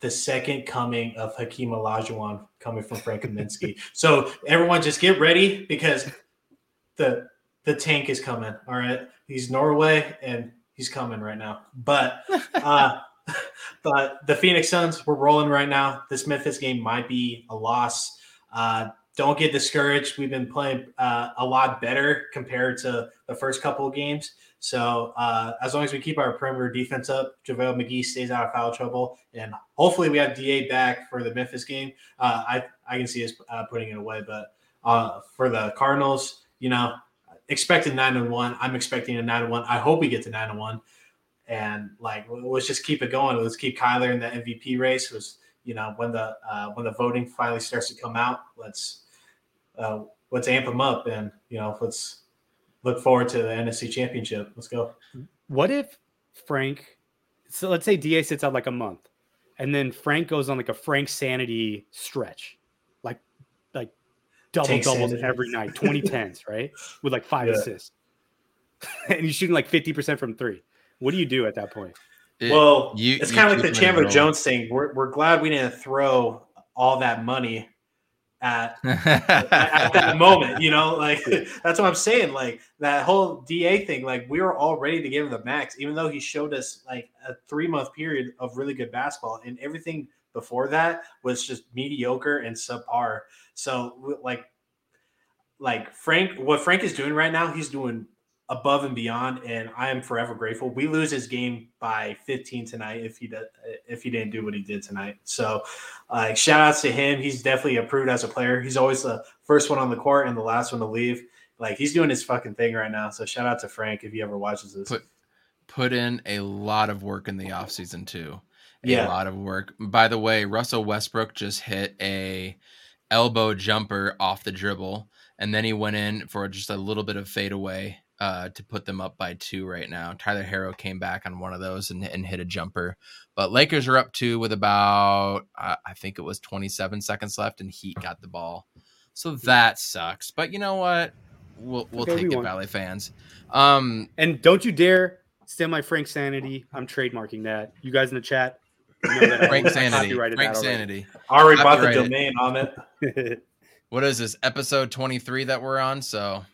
the second coming of Hakeem Olajuwon coming from Frank Kaminsky. so everyone, just get ready because the the tank is coming. All right, he's Norway and he's coming right now. But uh, but the Phoenix Suns, we're rolling right now. This Memphis game might be a loss. Uh, don't get discouraged. We've been playing uh, a lot better compared to the first couple of games. So uh, as long as we keep our perimeter defense up, JaVale McGee stays out of foul trouble, and hopefully we have Da back for the Memphis game. Uh, I I can see us uh, putting it away, but uh, for the Cardinals, you know, expecting nine and one. I'm expecting a nine and one. I hope we get to nine and one, and like let's just keep it going. Let's keep Kyler in the MVP race. Was you know when the uh, when the voting finally starts to come out, let's uh, let's amp them up, and you know let's look forward to the NFC Championship. Let's go. What if Frank? So let's say Da sits out like a month, and then Frank goes on like a Frank sanity stretch, like like double Tank doubles sanity. every night, 2010s, right? With like five Yeah. assists, and he's shooting like 50 percent from three. What do you do at that point? It- well, you- it's kind of like the him Chandler. Jones thing. We're we're glad we didn't throw all that money at at that moment, you know, like that's what I'm saying. Like that whole DA thing, like we were all ready to give him the max, even though he showed us like a three month period of really good basketball, and everything before that was just mediocre and subpar. So like, like Frank, what Frank is doing right now, he's doing above and beyond, and I am forever grateful. We lose his game by 15 tonight if he did, if he didn't do what he did tonight. So, like shout outs to him. He's definitely improved as a player. He's always the first one on the court and the last one to leave. Like he's doing his fucking thing right now. So shout out to Frank if he ever watches this. Put- put in a lot of work in the offseason too. a Yeah. lot of work. By the way, Russell Westbrook just hit a elbow jumper off the dribble, and then he went in for just a little bit of fadeaway uh, to put them up by two right now. Tyler Herro came back on one of those and, and hit a jumper. But Lakers are up two with about uh, I think it was 27 seconds left, and Heat got the ball. So that sucks. But you know what? We'll we'll Okay, take we it, won. Valley fans. Um, And don't you dare steal my Frank Sanity. I'm trademarking that. You guys in the chat. know that Frank Sanity. Frank that already. Sanity. Already bought the domain on it. What is this episode 23 that we're on? So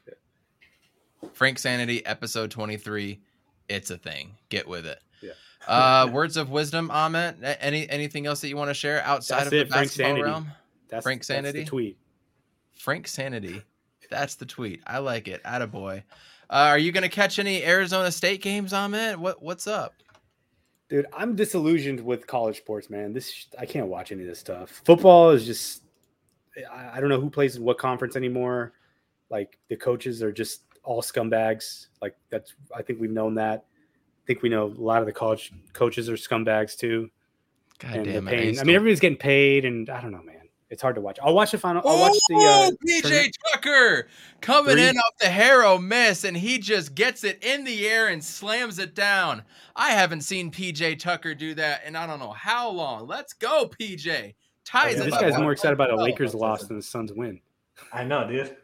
Frank Sanity episode 23. It's a thing. Get with it. Yeah. Uh words of wisdom, Ahmet. Any anything else that you want to share outside That's of the it, Frank basketball Sanity. realm? That's Frank that's the Sanity? tweet. Frank Sanity. That's the tweet. I like it. Attaboy. Uh, are you going to catch any Arizona State games, Ahmet? What what's up? Dude, I'm disillusioned with college sports, man. This I can't watch any of this stuff. Football is just I, I don't know who plays in what conference anymore. Like the coaches are just all scumbags. Like that's I think we've known that. I think we know a lot of the college coaches are scumbags too. God and damn it. paying. I mean, everybody's getting paid, and I don't know, man. It's hard to watch. I'll watch the final. I'll watch the. Oh, Uh, PJ. Tucker coming Three. in off the Herro miss, and he just gets it in the air and slams it down. I haven't seen PJ Tucker do that in I don't know how long. Let's go, PJ. Ties yeah, this guy's more excited about a Lakers loss than the Suns win. I know, dude.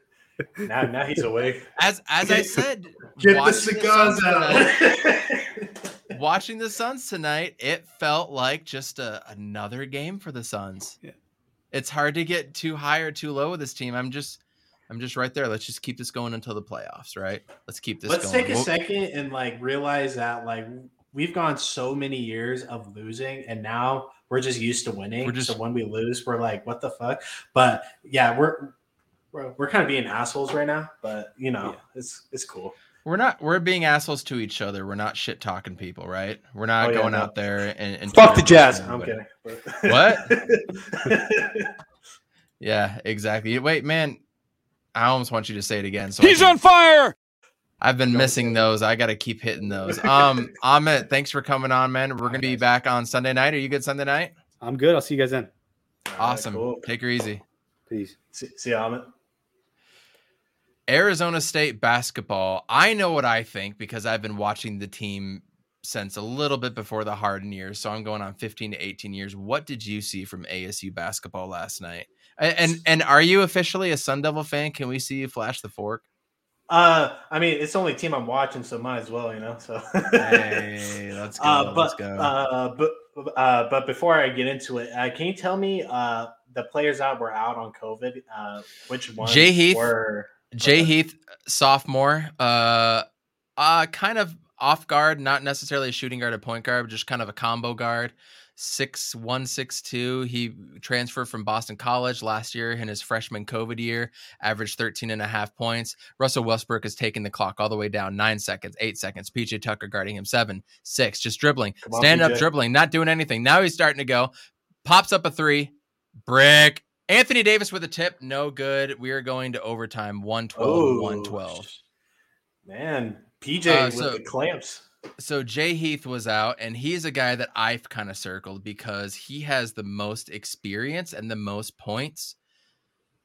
Now, now he's awake. As as I said, Get the watching cigars Suns tonight- out. watching the Suns tonight, it felt like just a, another game for the Suns. Yeah. It's hard to get too high or too low with this team. I'm just I'm just right there. Let's just keep this going until the playoffs, right? Let's keep this Let's going. take a We'll- second and like realize that like we've gone so many years of losing, and now we're just used to winning. We're just- so when we lose, we're like, "What the fuck?" But yeah, we're we're, we're kind of being assholes right now. But you know, it's it's cool. We're not we're being assholes to each other. We're not shit talking people, right? We're not Oh, yeah, going no. out there and, and Fuck the Jazz. roasting I'm everybody. kidding. What? Yeah, exactly. Wait, man, I almost want you to say it again. So He's can- on fire. I've been missing those. I got to keep hitting those. Um, Ahmet, thanks for coming on, man. We're gonna be back on Sunday night. Are you good Sunday night? I'm good. I'll see you guys then. Awesome. Cool. Take her easy. Peace. See, see you, Amit. Arizona State basketball. I know what I think because I've been watching the team since a little bit before the Harden years. So I'm going on 15 to 18 years. What did you see from ASU basketball last night? And and, are you officially a Sun Devil fan? Can we see you flash the fork? Uh, I mean, it's the only team I'm watching, so might as well, you know. So, Hey, let's go. uh, let's but go. uh, but uh, but before I get into it, uh, can you tell me uh the players that were out on COVID? Uh, which ones Jay Heath. were? Jay. Heath, sophomore, uh, uh, kind of off guard, not necessarily a shooting guard, a point guard, but just kind of a combo guard. Six one, six two. He transferred from Boston College last year in his freshman COVID year, averaged 13 and a half points. Russell Westbrook is taking the clock all the way down nine seconds, eight seconds. PJ Tucker guarding him seven, six, just dribbling, Come on, stand up dribbling, not doing anything. Now he's starting to go, pops up a three, brick. Anthony Davis with a tip, no good. We are going to overtime 112 Oh, 112. Man, PJ Uh, with so- the clamps. So Jay Heath was out, and he's a guy that I've kind of circled because he has the most experience and the most points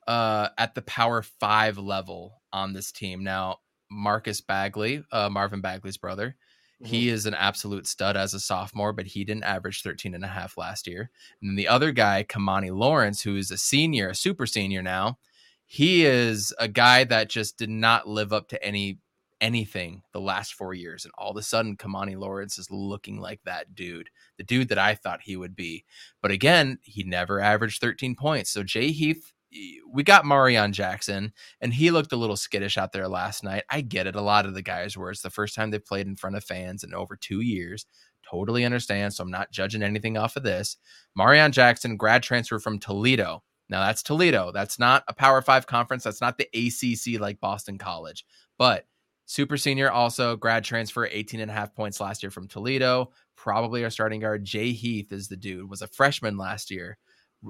uh, at the Power Five level on this team. Now, Marcus Bagley, uh, Marvin Bagley's brother, Mm-hmm. he is an absolute stud as a sophomore, but he didn't average 13 and a half last year. And then the other guy, Kimani Lawrence, who is a senior, a super senior now, he is a guy that just did not live up to any anything the last four years. And all of a sudden, Kimani Lawrence is looking like that dude, the dude that I thought he would be. But again, he never averaged 13 points. So Jay Heath, we got Marreon Jackson, and he looked a little skittish out there last night. I get it. A lot of the guys were. It's the first time they've played in front of fans in over two years. Totally understand. So I'm not judging anything off of this. Marreon Jackson, grad transfer from Toledo. Now that's Toledo. That's not a Power Five conference. That's not the ACC like Boston College. But super senior, also grad transfer, 18 and a half points last year from Toledo. Probably our starting guard. Jay Heath is the dude. Was a freshman last year.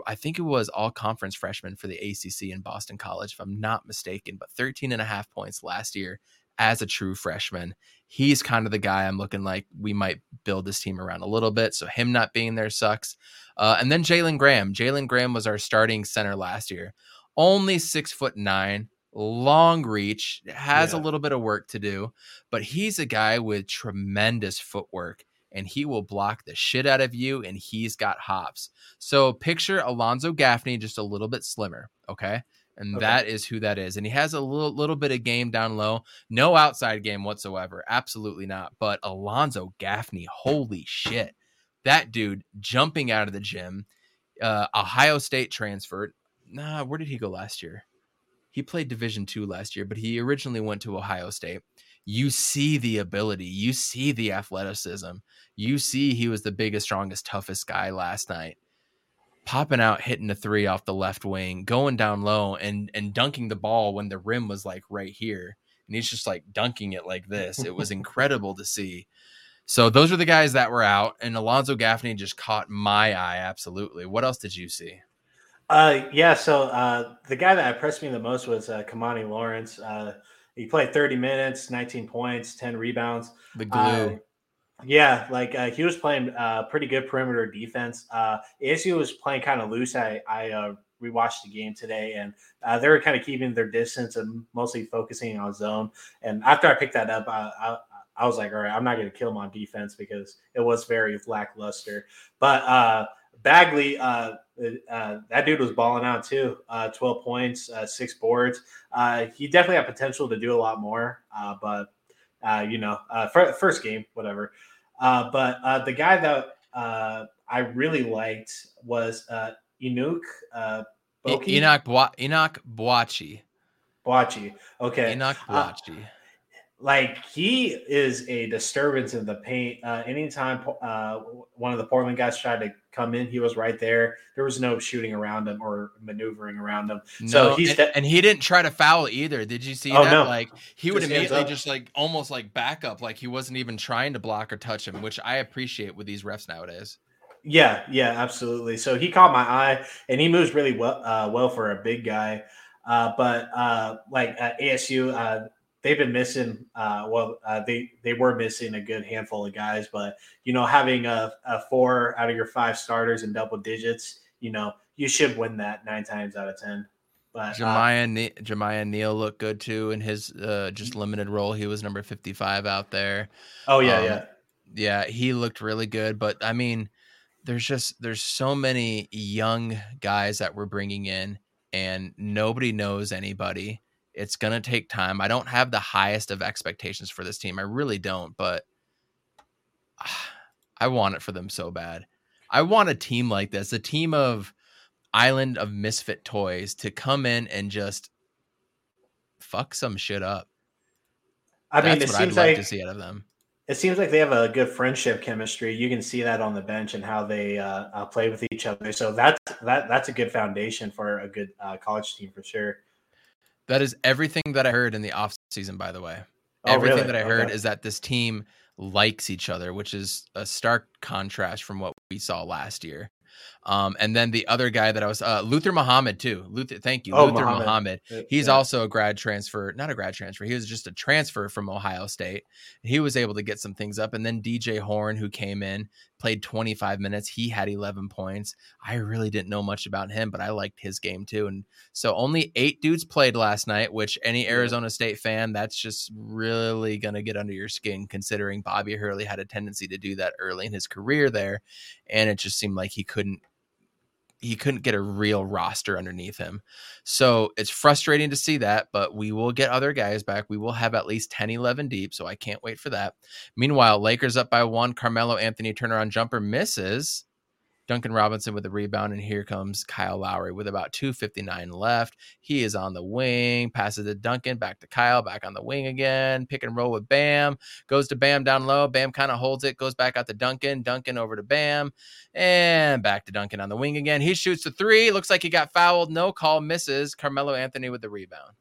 I think it was all conference freshman for the ACC in Boston College, if I'm not mistaken, but 13 and a half points last year as a true freshman. He's kind of the guy I'm looking like we might build this team around a little bit. So him not being there sucks. Uh, and then Jalen Graham. Jalen Graham was our starting center last year. Only six foot nine, long reach, has Yeah. a little bit of work to do, but he's a guy with tremendous footwork and he will block the shit out of you and he's got hops. So picture Alonzo Gaffney just a little bit slimmer, okay? And Okay. that is who that is. And he has a little little bit of game down low. No outside game whatsoever. Absolutely not. But Alonzo Gaffney, holy shit. That dude jumping out of the gym. Uh, Ohio State transferred. Nah, where did he go last year? He played Division two last year, but he originally went to Ohio State. You see the ability, you see the athleticism, you see he was the biggest, strongest, toughest guy last night. Popping out, hitting the three off the left wing, going down low, and and dunking the ball when the rim was like right here, and he's just like dunking it like this. It was incredible to see. So those are the guys that were out, and Alonzo Gaffney just caught my eye absolutely. What else did you see? Uh, yeah. So uh, the guy that impressed me the most was uh, Kimani Lawrence. Uh, he played 30 minutes, 19 points, 10 rebounds. The glue. Uh, yeah, like uh, he was playing uh, pretty good perimeter defense. Uh, ASU was playing kind of loose. I I uh, rewatched the game today, and uh, they were kind of keeping their distance and mostly focusing on zone. And after I picked that up, I, I, I was like, all right, I'm not going to kill him on defense because it was very lackluster. But uh, Bagley, uh, uh, that dude was balling out too. Uh, 12 points, uh, six boards. Uh, he definitely had potential to do a lot more, uh, but uh, you know, uh, fir- first game, whatever. Uh, but uh, the guy that uh, I really liked was uh, Inuk uh, Boki Enoch Bwa- Enoch Boakye. Boakye. Okay, Enoch Boakye. Like he is a disturbance in the paint. Uh, anytime uh, one of the Portland guys tried to come in, he was right there. There was no shooting around him or maneuvering around him. so no, he's and, de- and he didn't try to foul either. Did you see Oh, that? no. Like he would Just immediately just like almost like back up, like he wasn't even trying to block or touch him, which I appreciate with these refs nowadays. Yeah, yeah, absolutely. So he caught my eye, and he moves really well, uh, well for a big guy. Uh, but uh, like at ASU, uh, they've been missing. Uh, well, uh, they they were missing a good handful of guys, but you know, having a, a four out of your five starters in double digits, you know, you should win that nine times out of ten. But uh, Jamiya ne- Jamiya Neal looked good too in his uh, just limited role. He was number fifty five out there. oh yeah, um, yeah. yeah, he looked really good. But I mean, there's just there's so many young guys that we're bringing in, and nobody knows anybody. It's gonna take time. I don't have the highest of expectations for this team. I really don't, but I want it for them so bad. I want a team like this, a team of island of misfit toys to come in and just fuck some shit up. I mean, That's it what I'd seems like like to see out of them. it seems like they have a good friendship chemistry. You can see that on the bench and how they uh, uh, play with each other. So that's that that's a good foundation for a good uh, college team for sure. That is everything that I heard in the off season, by the way. Oh, everything really? that I heard Okay. is that this team likes each other, which is a stark contrast from what we saw last year. Um, and then the other guy that I was uh, Luther Muhammad too. Luther, thank you, Oh, Luther Muhammad. Muhammad. Uh, He's yeah. also a grad transfer, not a grad transfer. He was just a transfer from Ohio State. He was able to get some things up. And then DJ Horne, who came in, played 25 minutes. He had 11 points. I really didn't know much about him, but I liked his game too. And so only eight dudes played last night, which any Arizona State fan, that's just really going to get under your skin considering Bobby Hurley had a tendency to do that early in his career there. And it just seemed like he couldn't he couldn't get a real roster underneath him. So it's frustrating to see that, but we will get other guys back. We will have at least 10, 11 deep. So I can't wait for that. Meanwhile, Lakers up by one. Carmelo Anthony Turner on jumper misses. Duncan Robinson with the rebound, and here comes Kyle Lowry with about 2.59 left. He is on the wing, passes to Duncan, back to Kyle, back on the wing again. Pick and roll with Bam, goes to Bam down low. Bam kind of holds it, goes back out to Duncan. Duncan over to Bam, and back to Duncan on the wing again. He shoots the three. Looks like he got fouled. No call, misses. Carmelo Anthony with the rebound.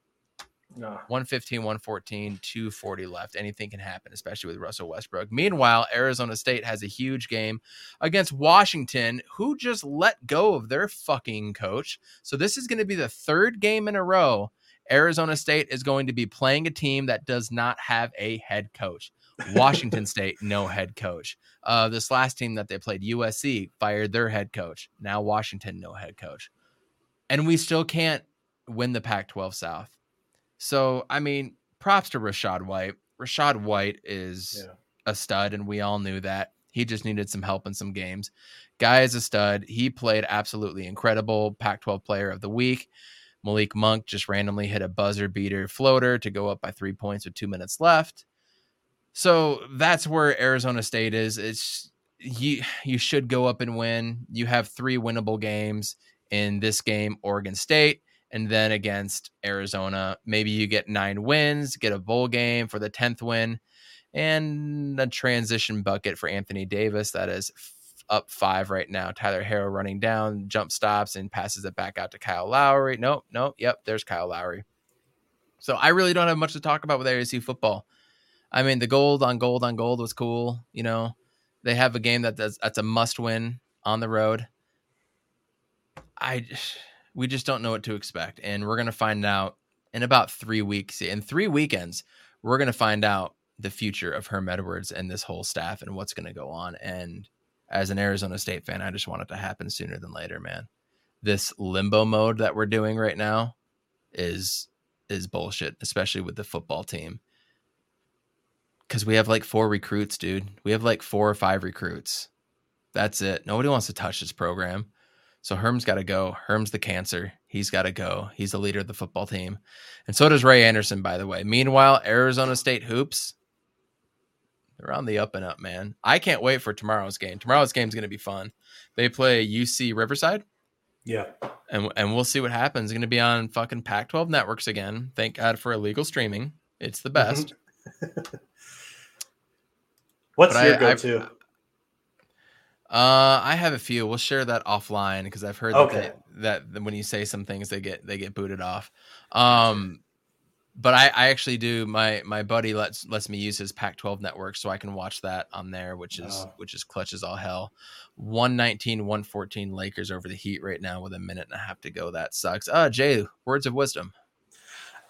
No. 115, 114, 240 left. Anything can happen, especially with Russell Westbrook. Meanwhile, Arizona State has a huge game against Washington, who just let go of their fucking coach. So this is going to be the third game in a row Arizona State is going to be playing a team that does not have a head coach. Washington State, no head coach. Uh, this last team that they played, USC, fired their head coach. Now Washington, no head coach. And we still can't win the Pac 12 South. So, I mean, props to Rachaad White. Rachaad White is Yeah. a stud, and we all knew that. He just needed some help in some games. Guy is a stud. He played absolutely incredible. Pac 12 player of the week. Malik Monk just randomly hit a buzzer beater floater to go up by three points with two minutes left. So that's where Arizona State is. It's you you should go up and win. You have three winnable games in this game, Oregon State, and then against Arizona. Maybe you get nine wins, get a bowl game for the 10th win, and a transition bucket for Anthony Davis. That is f- up five right now. Tyler Herro running down, jump stops, and passes it back out to Kyle Lowry. Nope, nope, yep, there's Kyle Lowry. So I really don't have much to talk about with ASU football. I mean, the gold on gold on gold was cool. You know, they have a game that that's, that's a must win on the road. I we just don't know what to expect, and we're gonna find out in about three weeks. In three weekends, we're gonna find out the future of Herm Edwards and this whole staff and what's gonna go on. And as an Arizona State fan, I just want it to happen sooner than later, man. This limbo mode that we're doing right now is is bullshit, especially with the football team. Cause we have like four recruits, dude. We have like four or five recruits. That's it. Nobody wants to touch this program. So Herm's got to go. Herm's the cancer. He's got to go. He's the leader of the football team. And so does Ray Anderson, by the way. Meanwhile, Arizona State hoops, they're on the up and up, man. I can't wait for tomorrow's game. Tomorrow's game's going to be fun. They play UC Riverside, Yeah. and and we'll see what happens. It's going to be on fucking Pac-12 networks again. Thank God for illegal streaming. It's the best. What's But your I- go-to? Uh, I have a few. We'll share that offline because I've heard Okay. that, they, that when you say some things, they get they get booted off. Um, but I, I actually do. My my buddy lets lets me use his Pac-12 network, so I can watch that on there, which is Oh. which is clutch as all hell. 119, 114 Lakers over the Heat right now with a minute and a half to go. That sucks. Uh, Jay, words of wisdom.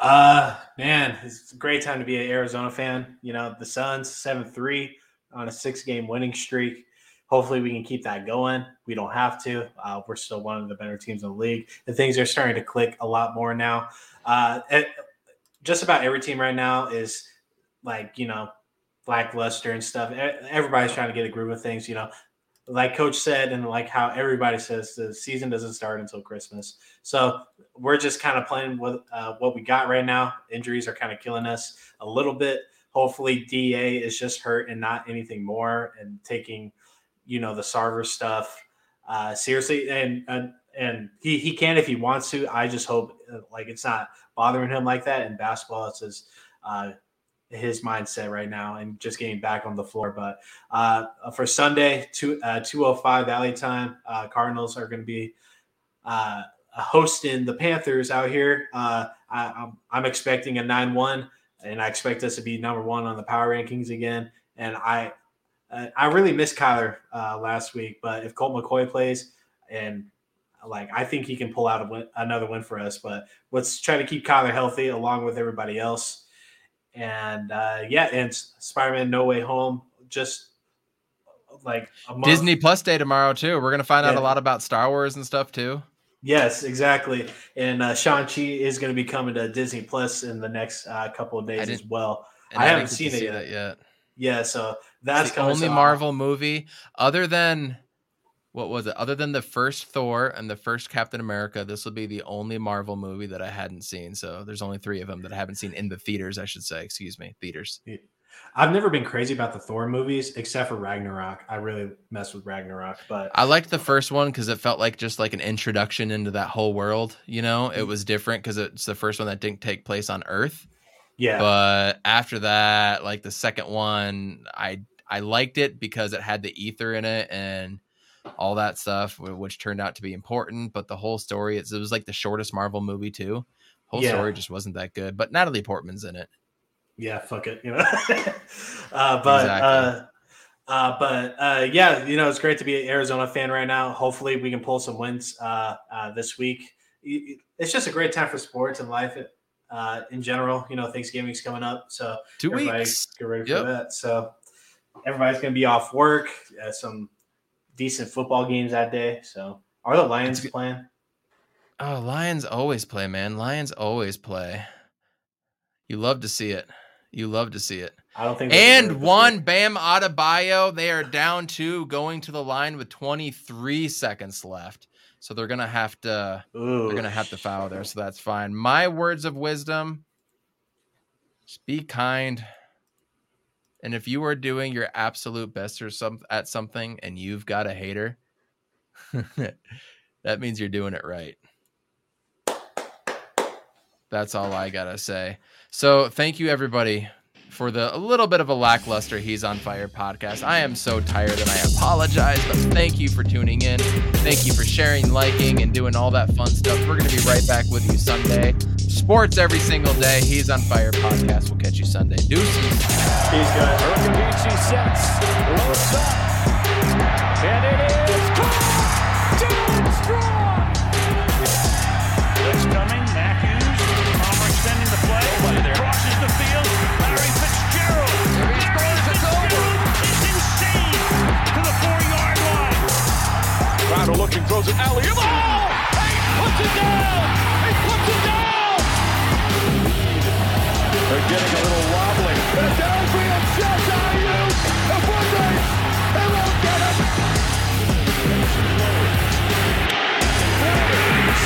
Uh, man, it's a great time to be an Arizona fan. You know, the Suns seven three on a six game winning streak. Hopefully, we can keep that going. We don't have to. Uh, we're still one of the better teams in the league, and things are starting to click a lot more now. Uh, it, just about every team right now is like you know lackluster and stuff. Everybody's trying to get a groove of things. You know, like Coach said, and like how everybody says, the season doesn't start until Christmas. So we're just kind of playing with uh, what we got right now. Injuries are kind of killing us a little bit. Hopefully, Da is just hurt and not anything more, and taking, you know, the Sarver stuff uh, seriously. And and and he he can if he wants to. I just hope uh, like it's not bothering him like that. In basketball, it's his uh, his mindset right now, and just getting back on the floor. But uh, for Sunday, two uh, two oh five Valley time, uh, Cardinals are going to be. Uh, hosting the Panthers out here. Uh, I, I'm, I'm expecting a 9 1, and I expect us to be number one on the power rankings again. And I uh, I really missed Kyler uh, last week, but if Colt McCoy plays, and like I think he can pull out a win, another win for us, but let's try to keep Kyler healthy along with everybody else. And uh, yeah, and Spider Man No Way Home just like. Disney Plus Day tomorrow too. We're gonna find out Yeah. a lot about Star Wars and stuff too. Yes, exactly. And uh, Shang Chi is going to be coming to Disney Plus in the next uh, couple of days as well. And I haven't seen it see yet. yet. Yeah, so that's the only Marvel movie other than what was it? Other than the first Thor and the first Captain America, this will be the only Marvel movie that I hadn't seen. So there's only three of them that I haven't seen in the theaters. I should say, excuse me, theaters. I've never been crazy about the Thor movies except for Ragnarok. I really mess with Ragnarok, but I liked the first one because it felt like just like an introduction into that whole world. You know, Mm-hmm. it was different because it's the first one that didn't take place on Earth. yeah, But after that, like the second one, I I liked it because it had the ether in it and all that stuff, which turned out to be important. But the whole story, it was like the shortest Marvel movie too. Whole Yeah. story just wasn't that good. But Natalie Portman's in it. yeah, fuck it, you know. uh, but Exactly. uh, uh, but uh, yeah, you know, it's great to be an Arizona fan right now. Hopefully, we can pull some wins uh, uh, this week. It's just a great time for sports and life. uh, in general. You know, Thanksgiving's coming up, so Two weeks. get ready Yep. for that. So everybody's gonna be off work. Uh, some decent football games that day. So are the Lions good. playing? Oh, Lions always play, man. Lions always play. You love to see it. You love to see it. I don't think. And one. Bam Adebayo. They are down two, going to the line with 23 seconds left. So they're gonna have to Ooh. they're gonna have to foul there. So that's fine. My words of wisdom: just be kind. And if you are doing your absolute best or some at something and you've got a hater, that means you're doing it right. That's all I gotta say. So thank you everybody for the a little bit of a lackluster He's on Fire podcast. I am so tired and I apologize, but thank you for tuning in. Thank you for sharing, liking, and doing all that fun stuff. We're gonna be right back with you Sunday. Sports every single day. He's on Fire podcast. We'll catch you Sunday. Deuces. Peace, guys. Urkavici sets, looks up, and it is caught! Dylan Strong! Blitz coming, Matthews, Palmer extending the play, crosses the field, Larry Fitzgerald. Larry Fitzgerald is insane to the four-yard line. Crowder looking, throws it alley. Oh! He puts it down! They're getting a little wobbly. It's Adrian Shazam! They won't get it!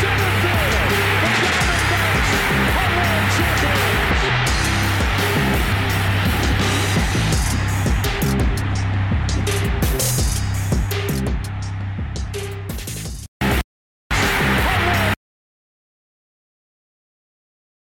Center